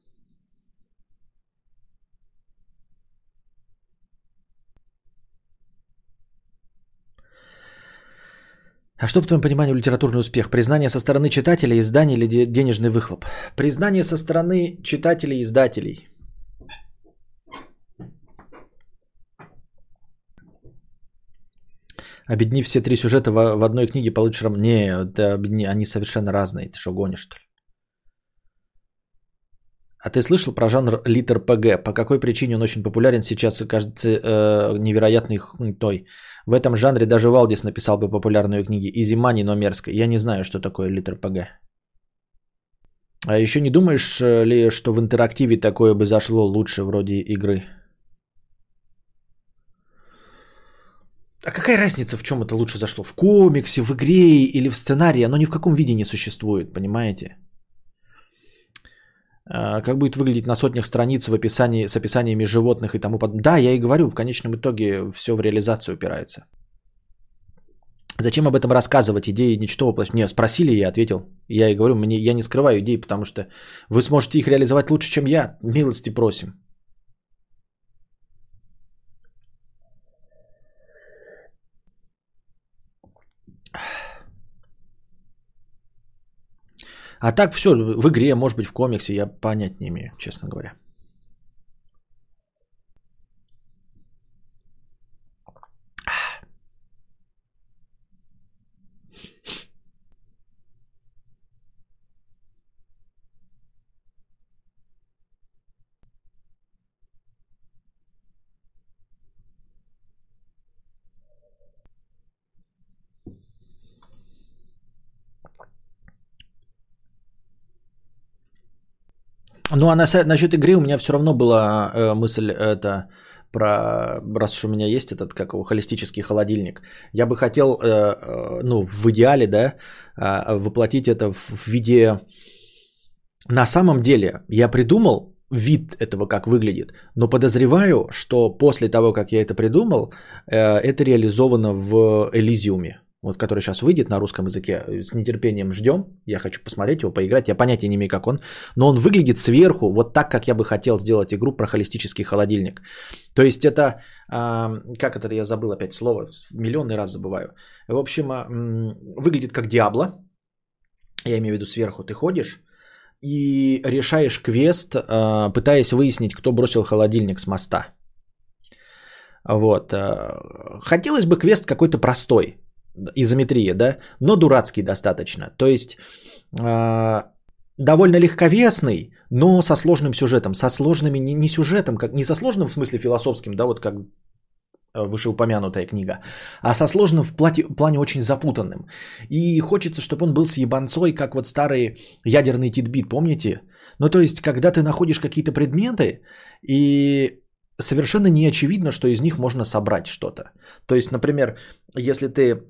А что, по твоему пониманию, литературный успех? Признание со стороны читателей, издания или денежный выхлоп? Признание со стороны читателей издателей. Объедини все три сюжета в, в одной книге, получишь... Не, это объедини, они совершенно разные. Ты что, гонишь, что ли? А ты слышал про жанр литр ПГ? По какой причине он очень популярен сейчас и кажется э, невероятной той? В этом жанре даже Валдис написал бы популярную книгу. И зима не, но мерзкая. Я не знаю, что такое литр ПГ. А еще не думаешь э, ли, что в интерактиве такое бы зашло лучше вроде игры? А какая разница, в чем это лучше зашло? В комиксе, в игре или в сценарии? Оно ни в каком виде не существует, понимаете? А, как будет выглядеть на сотнях страниц в описании, с описаниями животных и тому подобное. Да, я и говорю, в конечном итоге все в реализацию упирается. Зачем об этом рассказывать? Идеи ничто воплощать. Мне спросили, я ответил. Я и говорю, мне, я не скрываю идей, потому что вы сможете их реализовать лучше, чем я. Милости просим. А так все в игре, может быть, в комиксе, я понять не имею, честно говоря. Ну а на, насчет игры у меня все равно была э, мысль это про, раз уж у меня есть этот, как его, холистический холодильник, я бы хотел, э, э, ну, в идеале, да, э, воплотить это в, в виде... На самом деле, я придумал вид этого, как выглядит, но подозреваю, что после того, как я это придумал, э, это реализовано в Элизиуме вот который сейчас выйдет на русском языке, с нетерпением ждем. Я хочу посмотреть его, поиграть. Я понятия не имею, как он. Но он выглядит сверху вот так, как я бы хотел сделать игру про холистический холодильник. То есть это, э, как это я забыл опять слово, миллионный раз забываю. В общем, э, выглядит как Диабло. Я имею в виду сверху ты ходишь и решаешь квест, э, пытаясь выяснить, кто бросил холодильник с моста. Вот. Хотелось бы квест какой-то простой изометрия, да, но дурацкий достаточно. То есть э, довольно легковесный, но со сложным сюжетом, со сложными не, не сюжетом, как не со сложным в смысле философским, да, вот как вышеупомянутая книга, а со сложным в плане, плане очень запутанным. И хочется, чтобы он был с ебанцой, как вот старый ядерный титбит, помните? Ну, то есть, когда ты находишь какие-то предметы, и совершенно не очевидно, что из них можно собрать что-то. То есть, например, если ты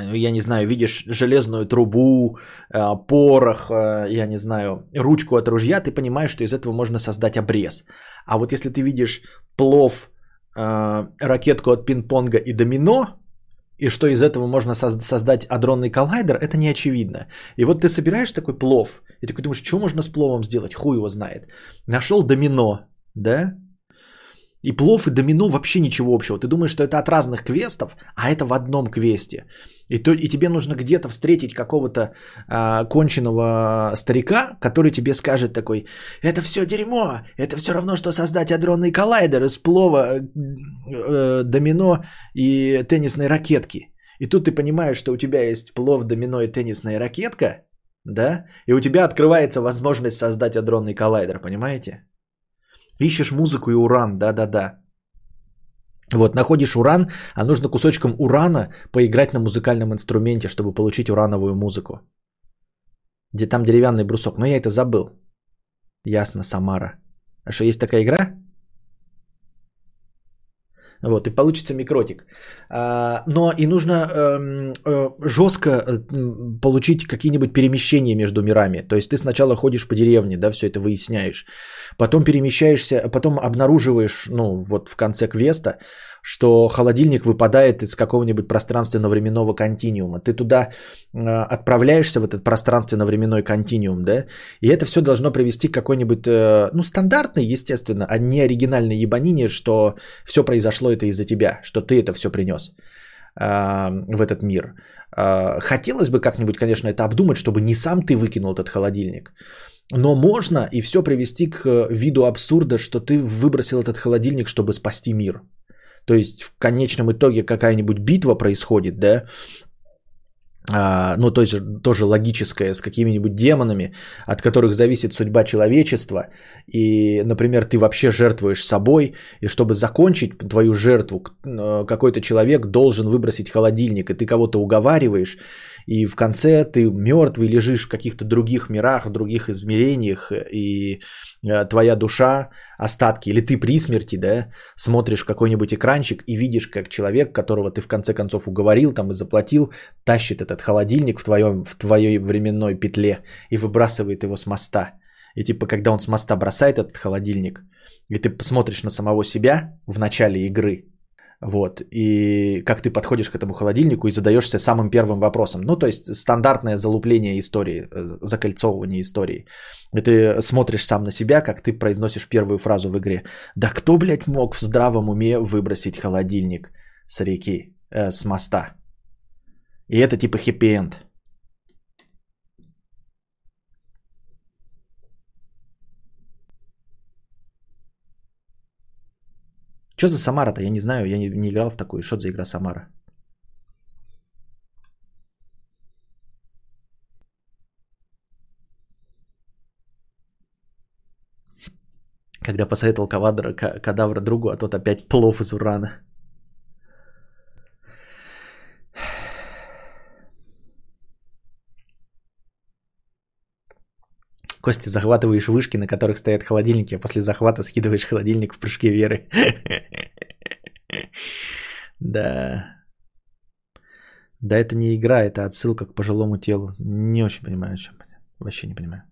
я не знаю, видишь железную трубу, э, порох, э, я не знаю, ручку от ружья, ты понимаешь, что из этого можно создать обрез. А вот если ты видишь плов, э, ракетку от пинг-понга и домино, и что из этого можно создать адронный коллайдер, это не очевидно. И вот ты собираешь такой плов, и такой думаешь, что можно с пловом сделать, хуй его знает. Нашел домино, да? И плов и домино вообще ничего общего. Ты думаешь, что это от разных квестов, а это в одном квесте. И, то, и тебе нужно где-то встретить какого-то а, конченого старика, который тебе скажет такой, это все дерьмо, это все равно, что создать адронный коллайдер из плова, э, домино и теннисной ракетки. И тут ты понимаешь, что у тебя есть плов, домино и теннисная ракетка, да, и у тебя открывается возможность создать адронный коллайдер, понимаете? Ищешь музыку и уран, да-да-да. Вот, находишь уран, а нужно кусочком урана поиграть на музыкальном инструменте, чтобы получить урановую музыку. Где там деревянный брусок. Но я это забыл. Ясно, Самара. А что, есть такая игра? Вот, и получится микротик. А, но и нужно эм, э, жестко э, получить какие-нибудь перемещения между мирами. То есть ты сначала ходишь по деревне, да, все это выясняешь. Потом перемещаешься, потом обнаруживаешь, ну, вот в конце квеста, что холодильник выпадает из какого-нибудь пространственно-временного континиума. Ты туда э, отправляешься в этот пространственно-временной континиум, да, и это все должно привести к какой-нибудь, э, ну, стандартной, естественно, а не оригинальной ебанине, что все произошло это из-за тебя, что ты это все принес э, в этот мир. Э, хотелось бы как-нибудь, конечно, это обдумать, чтобы не сам ты выкинул этот холодильник. Но можно и все привести к виду абсурда, что ты выбросил этот холодильник, чтобы спасти мир. То есть в конечном итоге какая-нибудь битва происходит, да, а, ну, то есть тоже логическое, с какими-нибудь демонами, от которых зависит судьба человечества, и, например, ты вообще жертвуешь собой, и чтобы закончить твою жертву, э, какой-то человек должен выбросить холодильник, и ты кого-то уговариваешь, и в конце ты мертвый лежишь в каких-то других мирах, в других измерениях, и э, твоя душа, остатки, или ты при смерти, да, смотришь какой-нибудь экранчик и видишь, как человек, которого ты в конце концов уговорил там и заплатил, тащит этот холодильник в, твоем, в твоей временной петле и выбрасывает его с моста. И типа, когда он с моста бросает этот холодильник, и ты посмотришь на самого себя в начале игры, вот, и как ты подходишь к этому холодильнику и задаешься самым первым вопросом. Ну, то есть стандартное залупление истории, э, закольцовывание истории. И ты смотришь сам на себя, как ты произносишь первую фразу в игре. Да кто, блядь, мог в здравом уме выбросить холодильник с реки, э, с моста? И это типа хэппи-энд. Что за Самара-то? Я не знаю, я не, не играл в такую. Что за игра Самара? Когда посоветовал кадавра, кадавра другу, а тот опять плов из урана. Костя, захватываешь вышки, на которых стоят холодильники, а после захвата скидываешь холодильник в прыжке веры. Да. Да, это не игра, это отсылка к пожилому телу. Не очень понимаю, о чем. Вообще не понимаю.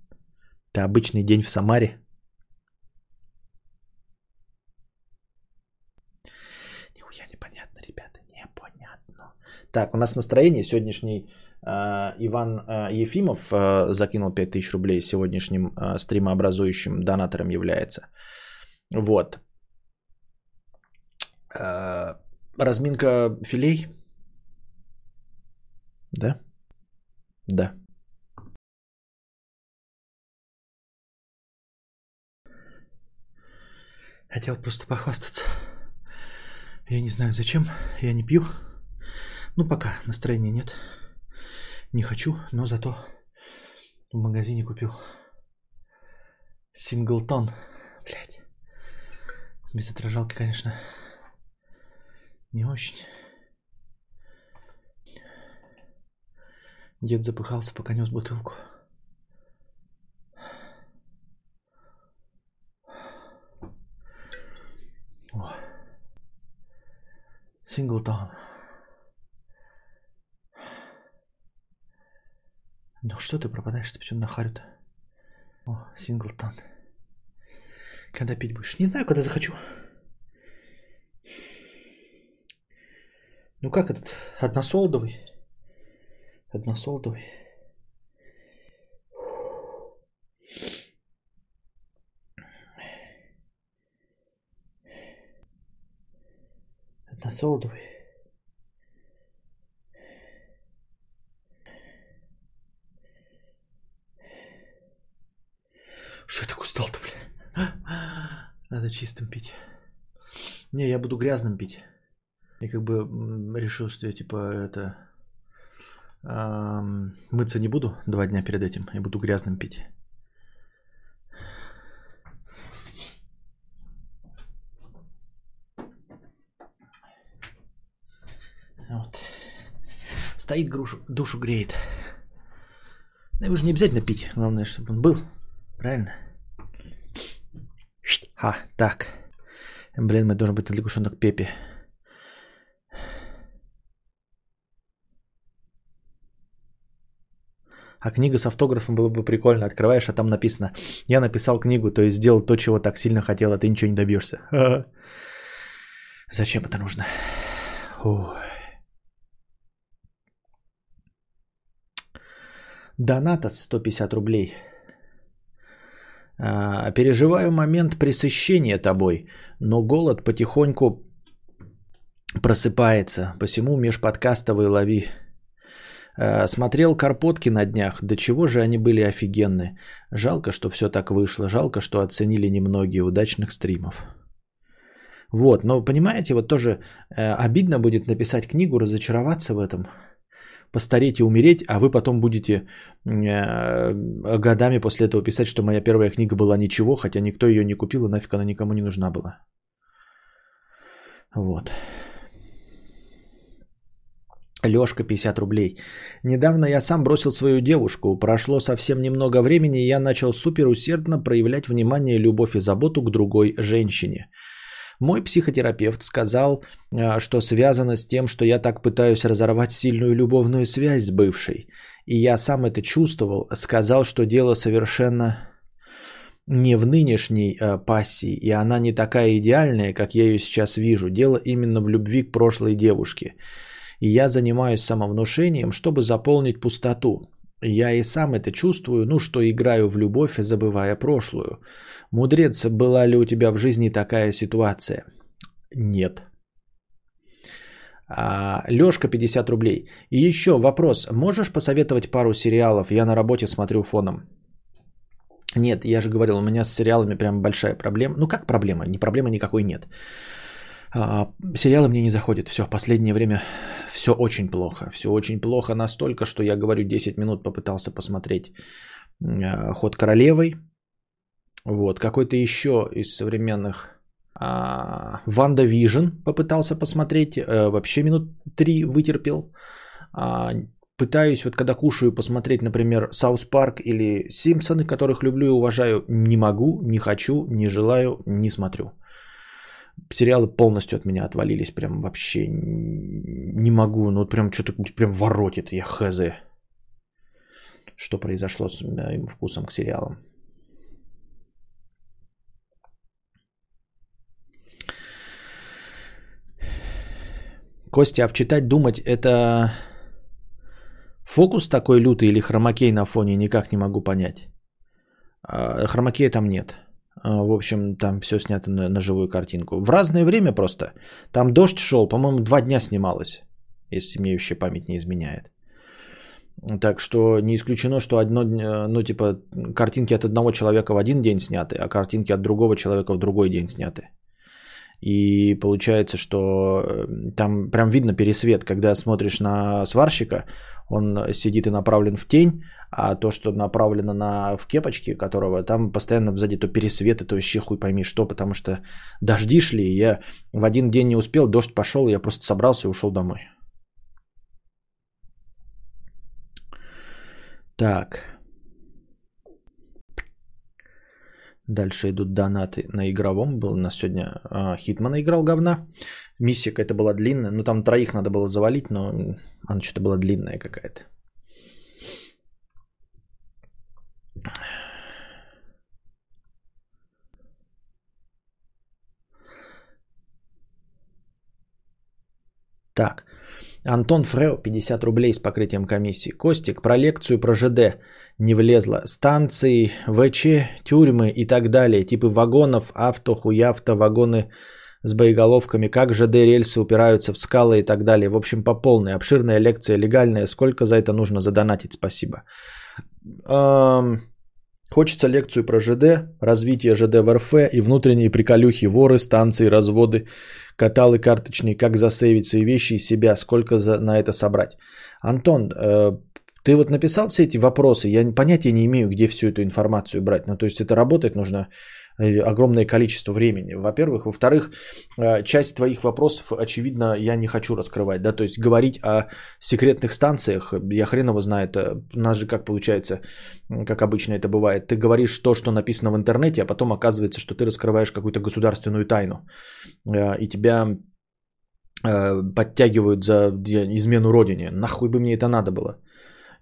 Это обычный день в Самаре. Нихуя непонятно, ребята, непонятно. Так, у нас настроение сегодняшний Иван э, Ефимов э, закинул 5000 рублей сегодняшним стримообразующим донатором является. Вот. Разминка филей? Да? Да. Хотел просто похвастаться. Я не знаю зачем, я не пью. Ну, пока настроения нет. Не хочу, но зато в магазине купил синглтон. Блять. Без отражалки, конечно, не очень. Дед запыхался, пока нес бутылку. Синглтон. Ну что ты пропадаешь, ты почему на харю-то? О, Синглтон. Когда пить будешь? Не знаю, когда захочу. Ну как этот? Односолдовый. Односолдовый. Односолдовый. Что я так устал-то, бля? Надо чистым пить. Не, я буду грязным пить. И как бы решил, что я типа это... Эм, мыться не буду два дня перед этим. Я буду грязным пить. Вот. Стоит грушу, душу греет. Его же не обязательно пить. Главное, чтобы он был. Правильно? А, так. Блин, мы должен быть лягушонок Пепи. А книга с автографом было бы прикольно. Открываешь, а там написано. Я написал книгу, то есть сделал то, чего так сильно хотел, а ты ничего не добьешься. Зачем это нужно? Ой. Донатос 150 рублей. А, переживаю момент пресыщения тобой, но голод потихоньку просыпается. Посему межподкастовый лови. А, смотрел Карпотки на днях. До чего же они были офигенны. Жалко, что все так вышло. Жалко, что оценили немногие удачных стримов. Вот, но понимаете, вот тоже э, обидно будет написать книгу, разочароваться в этом – постареть и умереть, а вы потом будете э, годами после этого писать, что моя первая книга была ничего, хотя никто ее не купил, и нафиг она никому не нужна была. Вот. Лешка 50 рублей. Недавно я сам бросил свою девушку. Прошло совсем немного времени, и я начал супер усердно проявлять внимание, любовь и заботу к другой женщине. Мой психотерапевт сказал, а, что связано с тем, что я так пытаюсь разорвать сильную любовную связь с бывшей. И я сам это чувствовал, сказал, что дело совершенно не в нынешней э, пассии, и она не такая идеальная, как я ее сейчас вижу. Дело именно в любви к прошлой девушке. И я занимаюсь самовнушением, чтобы заполнить пустоту. Я и сам это чувствую, ну что играю в любовь, забывая прошлую. Мудрец, была ли у тебя в жизни такая ситуация? Нет. А, Лешка 50 рублей. И еще вопрос. Можешь посоветовать пару сериалов? Я на работе смотрю фоном. Нет, я же говорил, у меня с сериалами прям большая проблема. Ну как проблема? Ни проблемы никакой нет. А, сериалы мне не заходят. Все, последнее время все очень плохо. Все очень плохо настолько, что я говорю, 10 минут попытался посмотреть а, «Ход королевой». Вот, какой-то еще из современных а, WandaVision попытался посмотреть, а, вообще минут три вытерпел. А, пытаюсь, вот когда кушаю, посмотреть, например, South Park или Симпсоны, которых люблю и уважаю, не могу, не хочу, не желаю, не смотрю. Сериалы полностью от меня отвалились, прям вообще не могу, ну прям что-то прям воротит, я хз. Что произошло с моим вкусом к сериалам. Костя, а вчитать, думать, это фокус такой лютый или хромакей на фоне, никак не могу понять. А, хромакея там нет. А, в общем, там все снято на, на живую картинку. В разное время просто. Там дождь шел, по-моему, два дня снималось, если еще память не изменяет. Так что не исключено, что одно, ну, типа, картинки от одного человека в один день сняты, а картинки от другого человека в другой день сняты. И получается, что э, там прям видно пересвет, когда смотришь на сварщика, он сидит и направлен в тень, а то, что направлено на, в кепочке, которого там постоянно сзади то пересветы, то еще хуй пойми что, потому что дожди шли, я в один день не успел, дождь пошел, я просто собрался и ушел домой. Так. Дальше идут донаты на игровом. Был у нас сегодня а, Хитмана играл говна. Миссия какая-то была длинная. Ну там троих надо было завалить, но она что-то была длинная какая-то. Так. Антон Фрео, 50 рублей с покрытием комиссии. Костик, про лекцию про ЖД не влезла. Станции, ВЧ, тюрьмы и так далее. Типы вагонов, авто, хуявто, вагоны с боеголовками, как ЖД рельсы упираются в скалы и так далее. В общем, по полной. Обширная лекция, легальная. Сколько за это нужно задонатить? Спасибо. Эм, хочется лекцию про ЖД, развитие ЖД в РФ и внутренние приколюхи, воры, станции, разводы, каталы карточные, как засейвить свои вещи и себя, сколько за, на это собрать. Антон, э, ты вот написал все эти вопросы, я понятия не имею, где всю эту информацию брать. Ну, то есть это работать нужно э, огромное количество времени, во-первых. Во-вторых, э, часть твоих вопросов, очевидно, я не хочу раскрывать. Да? То есть говорить о секретных станциях, я хреново знает. Э, у нас же как получается, как обычно это бывает. Ты говоришь то, что написано в интернете, а потом оказывается, что ты раскрываешь какую-то государственную тайну. И тебя подтягивают за измену родине. Нахуй бы мне это надо было?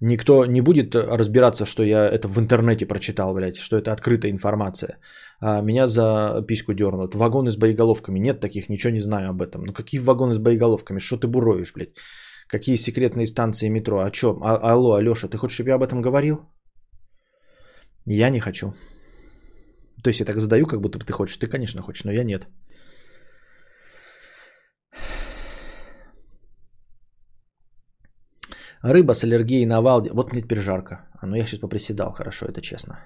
Никто не будет разбираться, что я это в интернете прочитал, блядь, что это открытая информация. А меня за письку дернут. Вагоны с боеголовками. Нет таких, ничего не знаю об этом. Ну какие вагоны с боеголовками? Что ты буровишь, блядь? Какие секретные станции метро? О чем? А, алло, Алеша, ты хочешь, чтобы я об этом говорил? Я не хочу. То есть я так задаю, как будто бы ты хочешь. Ты, конечно, хочешь, но я нет. Рыба с аллергией на валде. Вот мне теперь жарко. А ну я сейчас поприседал, хорошо, это честно.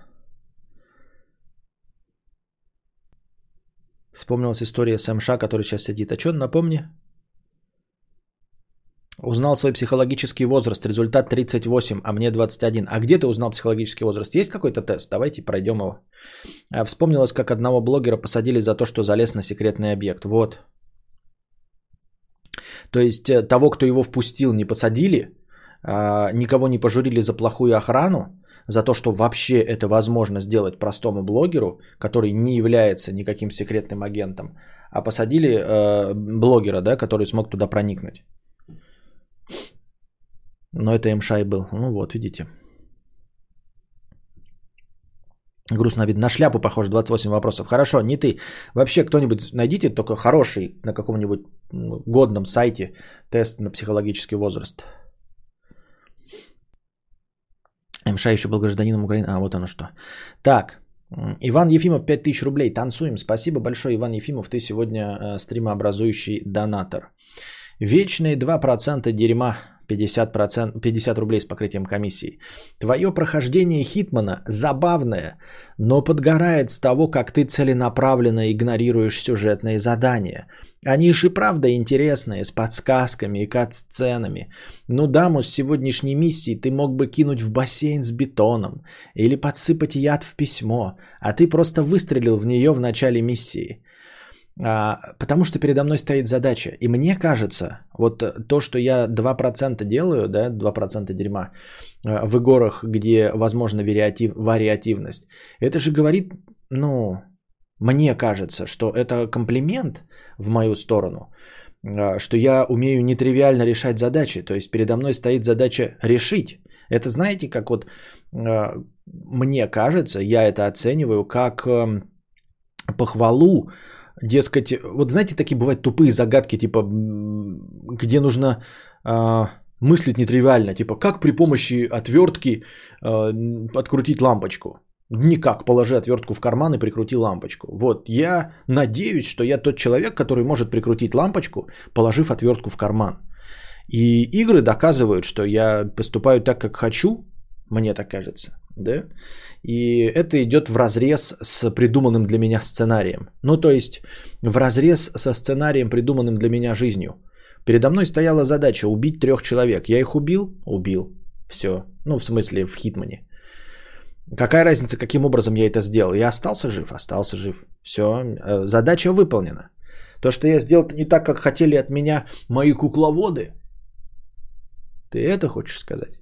Вспомнилась история с МШ, который сейчас сидит. А что, напомни? Узнал свой психологический возраст. Результат 38, а мне 21. А где ты узнал психологический возраст? Есть какой-то тест? Давайте пройдем его. А, вспомнилось, как одного блогера посадили за то, что залез на секретный объект. Вот. То есть э, того, кто его впустил, не посадили, никого не пожурили за плохую охрану, за то, что вообще это возможно сделать простому блогеру, который не является никаким секретным агентом, а посадили э, блогера, да, который смог туда проникнуть. Но это МШАЙ был. Ну вот, видите. Грустно обидно. На шляпу похоже, 28 вопросов. Хорошо, не ты. Вообще кто-нибудь найдите только хороший на каком-нибудь годном сайте тест на психологический возраст. МШ еще был гражданином Украины. А, вот оно что. Так, Иван Ефимов, 5000 рублей. Танцуем. Спасибо большое, Иван Ефимов. Ты сегодня э, стримообразующий донатор. Вечные 2% дерьма. 50%, 50 рублей с покрытием комиссии. Твое прохождение Хитмана забавное, но подгорает с того, как ты целенаправленно игнорируешь сюжетные задания – они же правда интересные, с подсказками и кат-сценами. Ну даму с сегодняшней миссией ты мог бы кинуть в бассейн с бетоном или подсыпать яд в письмо, а ты просто выстрелил в нее в начале миссии. А, потому что передо мной стоит задача. И мне кажется, вот то, что я 2% делаю, да, 2% дерьма а, в играх, где возможна вариатив, вариативность, это же говорит, ну, мне кажется, что это комплимент в мою сторону, а, что я умею нетривиально решать задачи. То есть передо мной стоит задача решить. Это знаете, как вот а, мне кажется, я это оцениваю как эм, похвалу, дескать, вот знаете, такие бывают тупые загадки, типа, где нужно э, мыслить нетривиально, типа, как при помощи отвертки открутить лампочку. Никак, положи отвертку в карман и прикрути лампочку. Вот, я надеюсь, что я тот человек, который может прикрутить лампочку, положив отвертку в карман. И игры доказывают, что я поступаю так, как хочу, мне так кажется, да? И это идет в разрез с придуманным для меня сценарием. Ну, то есть, в разрез со сценарием, придуманным для меня жизнью. Передо мной стояла задача убить трех человек. Я их убил? Убил. Все. Ну, в смысле, в Хитмане. Какая разница, каким образом я это сделал? Я остался жив, остался жив. Все, э, задача выполнена. То, что я сделал не так, как хотели от меня мои кукловоды. Ты это хочешь сказать?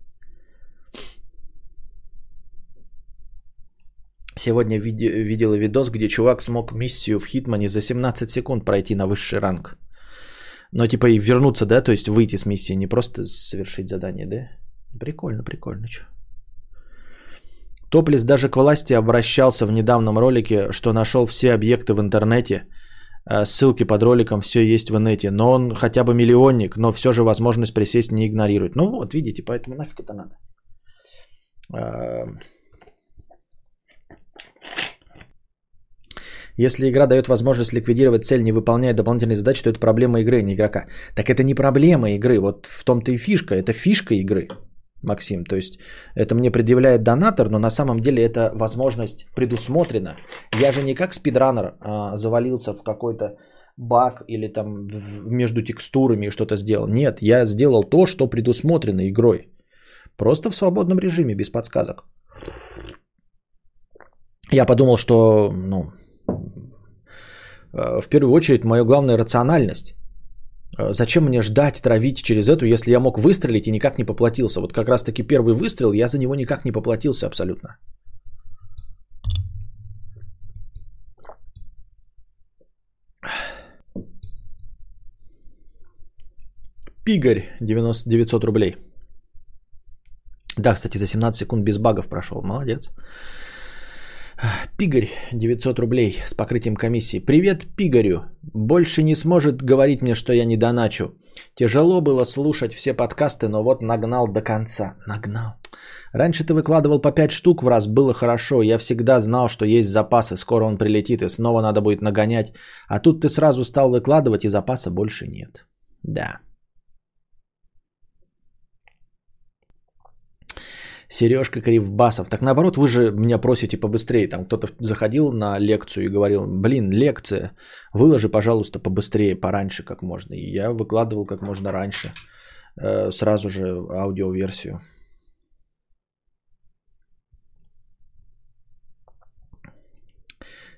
Сегодня видела видос, где чувак смог миссию в Хитмане за 17 секунд пройти на высший ранг. Но типа и вернуться, да, то есть выйти с миссии, не просто совершить задание, да? Прикольно, прикольно, что. Топлис даже к власти обращался в недавнем ролике, что нашел все объекты в интернете. Э, ссылки под роликом все есть в инете. Но он хотя бы миллионник, но все же возможность присесть не игнорирует. Ну вот, видите, поэтому нафиг это надо. Э, если игра дает возможность ликвидировать цель, не выполняя дополнительные задачи, то это проблема игры, не игрока. Так это не проблема игры, вот в том-то и фишка, это фишка игры. Максим. То есть это мне предъявляет донатор, но на самом деле это возможность предусмотрена. Я же не как спидранер а, завалился в какой-то баг или там между текстурами что-то сделал. Нет, я сделал то, что предусмотрено игрой. Просто в свободном режиме, без подсказок. Я подумал, что ну, э, в первую очередь моя главная рациональность. Э, зачем мне ждать, травить через эту, если я мог выстрелить и никак не поплатился? Вот как раз таки первый выстрел, я за него никак не поплатился абсолютно. Пигарь 90, 900 рублей. Да, кстати, за 17 секунд без багов прошел. Молодец. Пигарь, 900 рублей с покрытием комиссии. Привет, Пигарю. Больше не сможет говорить мне, что я не доначу. Тяжело было слушать все подкасты, но вот нагнал до конца. Нагнал. Раньше ты выкладывал по 5 штук в раз, было хорошо. Я всегда знал, что есть запасы, скоро он прилетит и снова надо будет нагонять. А тут ты сразу стал выкладывать и запаса больше нет. Да. Сережка Кривбасов. Так наоборот, вы же меня просите побыстрее. Там кто-то заходил на лекцию и говорил, блин, лекция, выложи, пожалуйста, побыстрее, пораньше, как можно. И я выкладывал как можно раньше, э, сразу же аудиоверсию.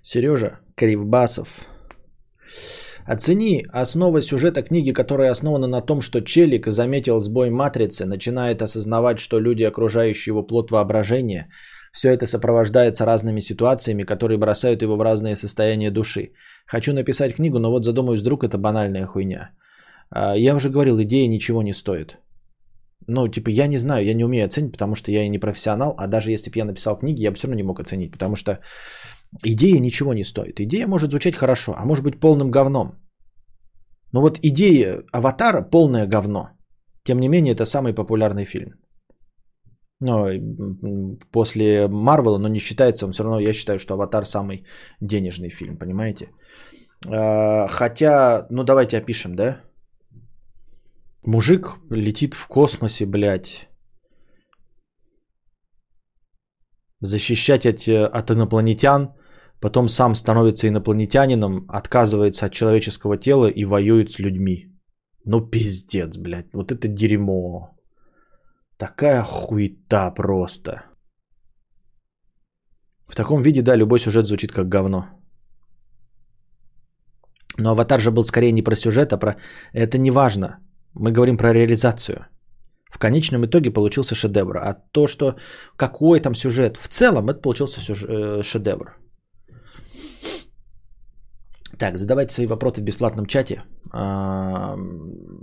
Сережа Кривбасов. Оцени основа сюжета книги, которая основана на том, что Челик заметил сбой матрицы, начинает осознавать, что люди, окружающие его плод воображения, все это сопровождается разными ситуациями, которые бросают его в разные состояния души. Хочу написать книгу, но вот задумаюсь, вдруг это банальная хуйня. А, я уже говорил, идея ничего не стоит. Ну, типа, я не знаю, я не умею оценить, потому что я и не профессионал, а даже если бы я написал книги, я бы все равно не мог оценить, потому что Идея ничего не стоит. Идея может звучать хорошо, а может быть полным говном. Но вот идея аватара полное говно. Тем не менее, это самый популярный фильм. Но после Марвела, но не считается, он все равно, я считаю, что Аватар самый денежный фильм, понимаете? А, хотя, ну давайте опишем, да? Мужик летит в космосе, блядь. Защищать от, от инопланетян – потом сам становится инопланетянином, отказывается от человеческого тела и воюет с людьми. Ну пиздец, блядь, вот это дерьмо. Такая хуета просто. В таком виде, да, любой сюжет звучит как говно. Но аватар же был скорее не про сюжет, а про... Это не важно. Мы говорим про реализацию. В конечном итоге получился шедевр. А то, что какой там сюжет, в целом это получился э, шедевр. Так, задавайте свои вопросы в бесплатном чате. А,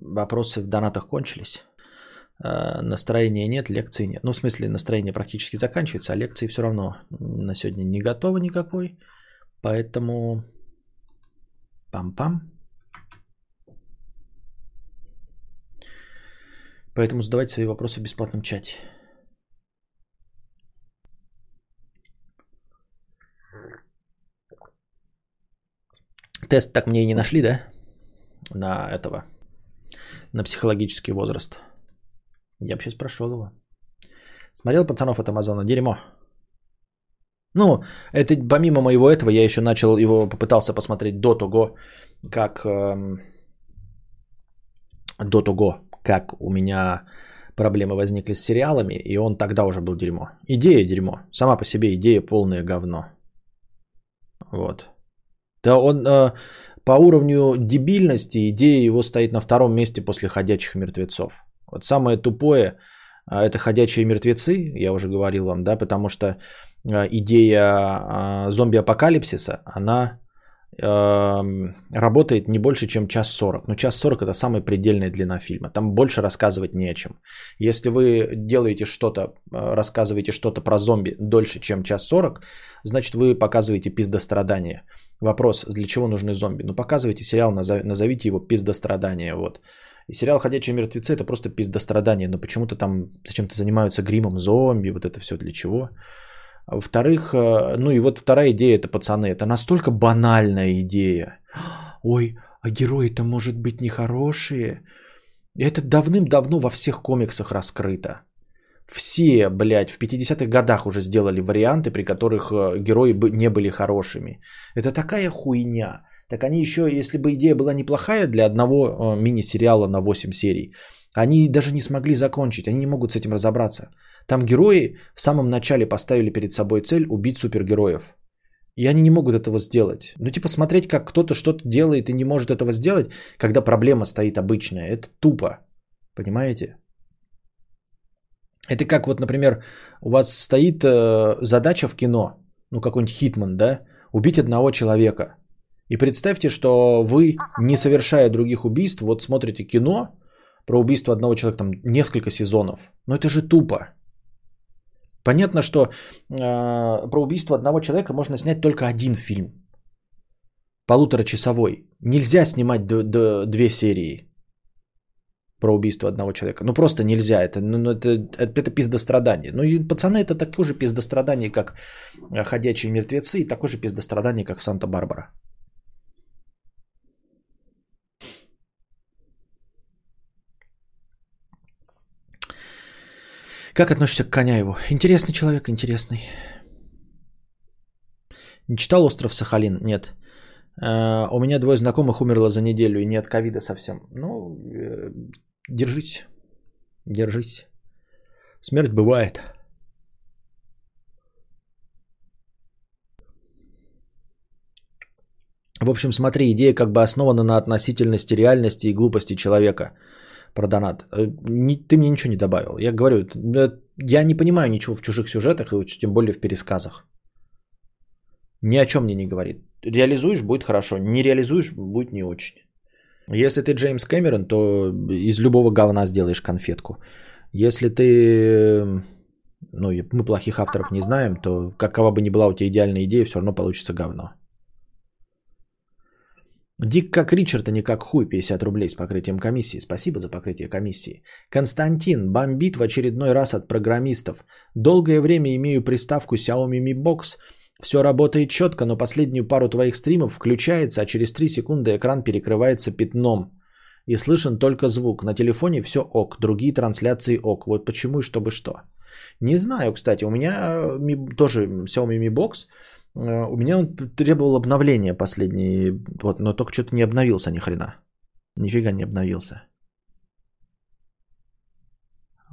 вопросы в донатах кончились. А, настроения нет, лекции нет. Ну, в смысле, настроение практически заканчивается, а лекции все равно на сегодня не готовы никакой. Поэтому пам-пам. Поэтому задавайте свои вопросы в бесплатном чате. Тест так мне и не нашли, да? На этого. На психологический возраст. Я бы сейчас прошел его. Смотрел пацанов от Амазона. Дерьмо. Ну, это помимо моего этого, я еще начал его, попытался посмотреть до того, как эм, до того, как у меня проблемы возникли с сериалами, и он тогда уже был дерьмо. Идея дерьмо. Сама по себе идея полное говно. Вот. Да он э, по уровню дебильности, идея его стоит на втором месте после ходячих мертвецов. Вот самое тупое э, это ходячие мертвецы, я уже говорил вам, да, потому что э, идея э, зомби-апокалипсиса, она работает не больше, чем час сорок. Ну, час сорок это самая предельная длина фильма. Там больше рассказывать не о чем. Если вы делаете что-то, э, рассказываете что-то про зомби дольше, чем час сорок, значит, вы показываете пиздострадание. Вопрос, для чего нужны зомби? Ну, показывайте сериал, назовите его пиздострадание. Вот. И сериал «Ходячие мертвецы» это просто пиздострадание, но почему-то там зачем-то занимаются гримом зомби, вот это все для чего. Во-вторых, э, ну и вот вторая идея это пацаны. Это настолько банальная идея. Ой, а герои-то может быть нехорошие. Это давным-давно во всех комиксах раскрыто. Все, блядь, в 50-х годах уже сделали варианты, при которых э, герои не были хорошими. Это такая хуйня. Так они еще, если бы идея была неплохая для одного э, мини-сериала на 8 серий, они даже не смогли закончить, они не могут с этим разобраться. Там герои в самом начале поставили перед собой цель убить супергероев. И они не могут этого сделать. Ну, типа, смотреть, как кто-то что-то делает и не может этого сделать, когда проблема стоит обычная. Это тупо. Понимаете? Это как вот, например, у вас стоит э, задача в кино, ну какой-нибудь Hitman, да, убить одного человека. И представьте, что вы, не совершая других убийств, вот смотрите кино про убийство одного человека, там несколько сезонов. Но это же тупо. Понятно, что э, про убийство одного человека можно снять только один фильм. Полуторачасовой. Нельзя снимать д- д- две серии про убийство одного человека. Ну просто нельзя. Это, ну, ну это, это, пиздострадание. Ну и пацаны это такое же пиздострадание, как ходячие мертвецы, и такое же пиздострадание, как Санта-Барбара. Как относишься к Коняеву? Интересный человек, интересный. Не читал «Остров Сахалин»? Нет. Uh, у меня двое знакомых умерло за неделю и не от ковида совсем. Ну, э, держись. Держись. Смерть бывает. В общем, смотри, идея как бы основана на относительности реальности и глупости человека – про донат. Э, ты мне ничего не добавил. Я говорю, я не понимаю ничего в чужих сюжетах и тем более в пересказах. Ни о чем мне не говорит. Реализуешь, будет хорошо. Не реализуешь, будет не очень. Если ты Джеймс Кэмерон, то из любого говна сделаешь конфетку. Если ты... Ну, мы плохих авторов не знаем, то какова бы ни была у тебя идеальная идея, все равно получится говно. Дик как Ричард, а не как хуй, 50 рублей с покрытием комиссии. Спасибо за покрытие комиссии. Константин бомбит в очередной раз от программистов. Долгое время имею приставку Xiaomi Mi Box. Все работает четко, но последнюю пару твоих стримов включается, а через 3 секунды экран перекрывается пятном. И слышен только звук. На телефоне все ок, другие трансляции ок. Вот почему и чтобы что. Не знаю, кстати, у меня тоже Xiaomi Mi Box – Э, у меня он требовал обновления последний, вот, но только что-то не обновился ни хрена. Нифига не обновился.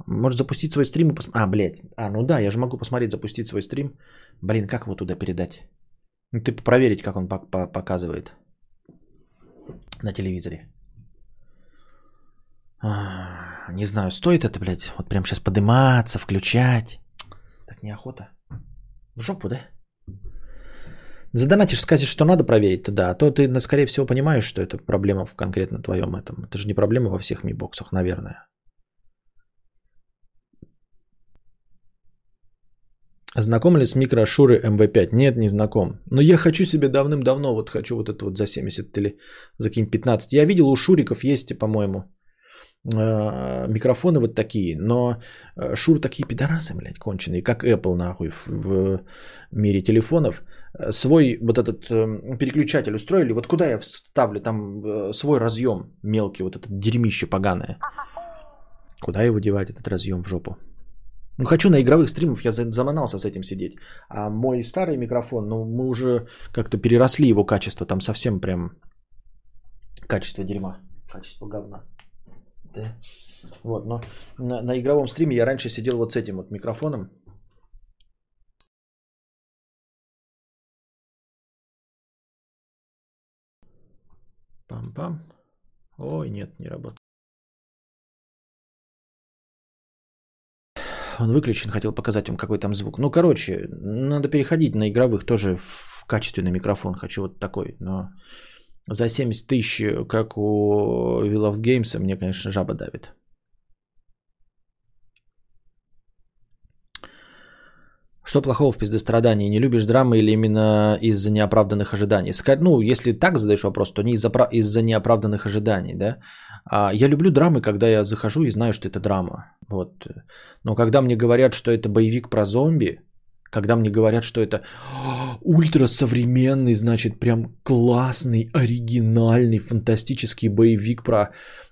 Может запустить свой стрим и посмотреть. А, блядь. А, ну да, я же могу посмотреть, запустить свой стрим. Блин, как его туда передать? Ну, ты проверить, как он показывает на телевизоре. А, не знаю, стоит это, блядь, вот прям сейчас подниматься, включать. Так неохота. В жопу, да? Задонатишь, скажешь, что надо проверить, то да. А то ты, ну, скорее всего, понимаешь, что это проблема в конкретно твоем этом. Это же не проблема во всех мибоксах, наверное. Знаком ли с микрошуры МВ5? Нет, не знаком. Но я хочу себе давным-давно, вот хочу вот это вот за 70 или за какие-нибудь 15. Я видел, у шуриков есть, по-моему, э, микрофоны вот такие, но э, Шур такие пидорасы, блядь, конченые, как Apple, нахуй, в мире телефонов. Э, свой вот этот переключатель устроили, вот куда я вставлю там свой разъем мелкий, вот это дерьмище поганое. Куда его девать, этот разъем в жопу? Ну, хочу на игровых стримах, я заманался с этим сидеть. А мой старый микрофон, ну, мы уже как-то переросли его качество, там совсем прям качество дерьма, качество говна. Да. Вот, но на, на игровом стриме я раньше сидел вот с этим вот микрофоном. Пам-пам. Ой, нет, не работает. Он выключен, хотел показать вам какой там звук. Ну, короче, надо переходить на игровых тоже в качественный микрофон. Хочу вот такой, но за 70 тысяч, как у Will of Games, мне, конечно, жаба давит. Что плохого в пиздострадании? Не любишь драмы или именно из-за неоправданных ожиданий? Ну, если так задаешь вопрос, то не из-за, из-за неоправданных ожиданий, да? А я люблю драмы, когда я захожу и знаю, что это драма. Вот. Но когда мне говорят, что это боевик про зомби, когда мне говорят, что это ультрасовременный, значит, прям классный, оригинальный, фантастический боевик про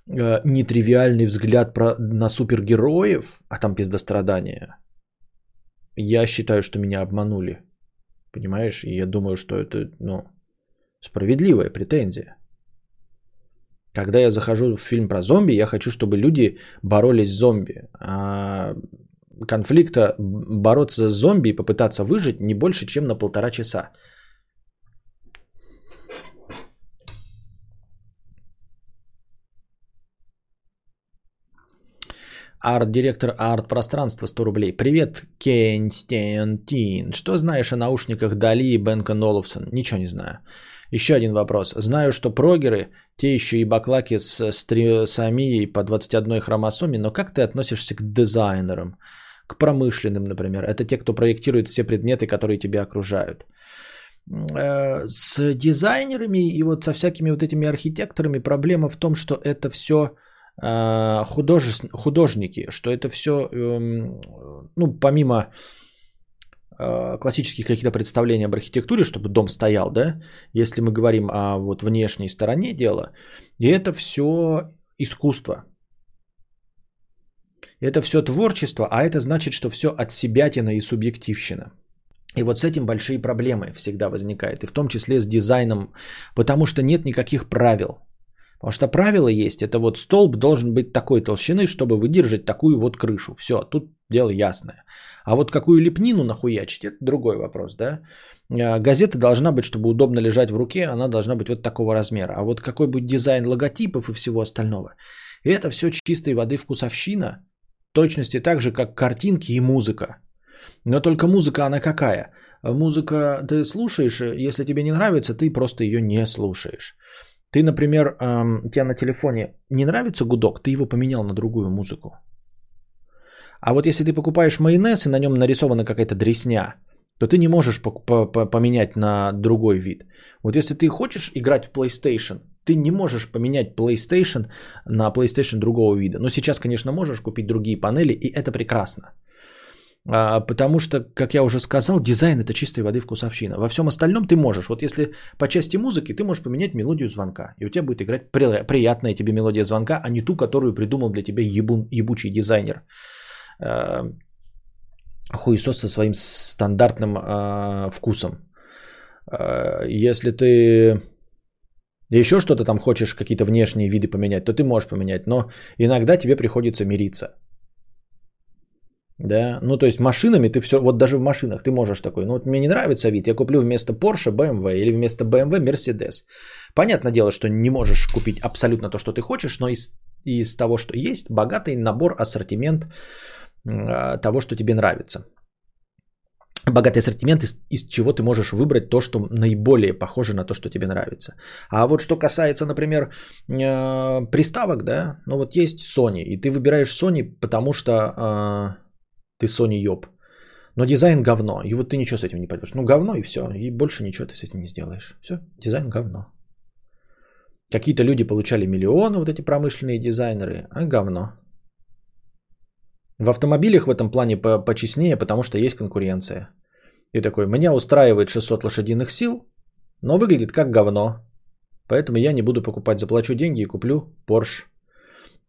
э, нетривиальный взгляд про, на супергероев, а там пиздострадания, я считаю, что меня обманули. Понимаешь? И я думаю, что это, ну, справедливая претензия. Когда я захожу в фильм про зомби, я хочу, чтобы люди боролись с зомби. А конфликта бороться с зомби и попытаться выжить не больше, чем на полтора часа. Арт-директор арт-пространства 100 рублей. Привет, Кенстентин. Что знаешь о наушниках Дали и Бенка Олufsen? Ничего не знаю. Еще один вопрос. Знаю, что прогеры, те еще и баклаки с стрисомией по 21 хромосоме, но как ты относишься к дизайнерам? к промышленным, например. Это те, кто проектирует все предметы, которые тебя окружают. С дизайнерами и вот со всякими вот этими архитекторами проблема в том, что это все художе... художники, что это все, эм, ну, помимо э, классических каких-то представлений об архитектуре, чтобы дом стоял, да, если мы говорим о вот внешней стороне дела, и это все искусство. Это все творчество, а это значит, что все от себятина и субъективщина. И вот с этим большие проблемы всегда возникают, и в том числе с дизайном, потому что нет никаких правил. Потому что правило есть, это вот столб должен быть такой толщины, чтобы выдержать такую вот крышу. Все, тут дело ясное. А вот какую лепнину нахуячить, это другой вопрос, да. А, газета должна быть, чтобы удобно лежать в руке, она должна быть вот такого размера. А вот какой будет дизайн логотипов и всего остального. И это все чистой воды вкусовщина, точности так же, как картинки и музыка. Но только музыка, она какая? Музыка ты слушаешь, если тебе не нравится, ты просто ее не слушаешь. Ты, например, эм, тебе на телефоне не нравится гудок, ты его поменял на другую музыку. А вот если ты покупаешь майонез и на нем нарисована какая-то дресня, то ты не можешь поменять на другой вид. Вот если ты хочешь играть в PlayStation, ты не можешь поменять PlayStation на PlayStation другого вида. Но сейчас, конечно, можешь купить другие панели, и это прекрасно. А, потому что, как я уже сказал, дизайн это чистой воды вкусовщина. Во всем остальном ты можешь. Вот если по части музыки, ты можешь поменять мелодию звонка. И у тебя будет играть приятная тебе мелодия звонка, а не ту, которую придумал для тебя ебун, ебучий дизайнер. А, хуесос со своим стандартным а, вкусом. Если ты еще что-то там хочешь, какие-то внешние виды поменять, то ты можешь поменять. Но иногда тебе приходится мириться. Да, ну то есть машинами ты все, вот даже в машинах ты можешь такой, ну вот мне не нравится вид, я куплю вместо Porsche BMW или вместо BMW Mercedes. Понятное дело, что не можешь купить абсолютно то, что ты хочешь, но из, из того, что есть, богатый набор, ассортимент э, того, что тебе нравится. Богатый ассортимент, из, из чего ты можешь выбрать то, что наиболее похоже на то, что тебе нравится. А вот что касается, например, э, приставок, да, ну вот есть Sony, и ты выбираешь Sony, потому что... Э, ты Sony ёб. Но дизайн говно. И вот ты ничего с этим не пойдешь. Ну, говно и все. И больше ничего ты с этим не сделаешь. Все, дизайн говно. Какие-то люди получали миллионы, вот эти промышленные дизайнеры, а говно. В автомобилях в этом плане по почестнее, потому что есть конкуренция. Ты такой, меня устраивает 600 лошадиных сил, но выглядит как говно. Поэтому я не буду покупать, заплачу деньги и куплю Porsche.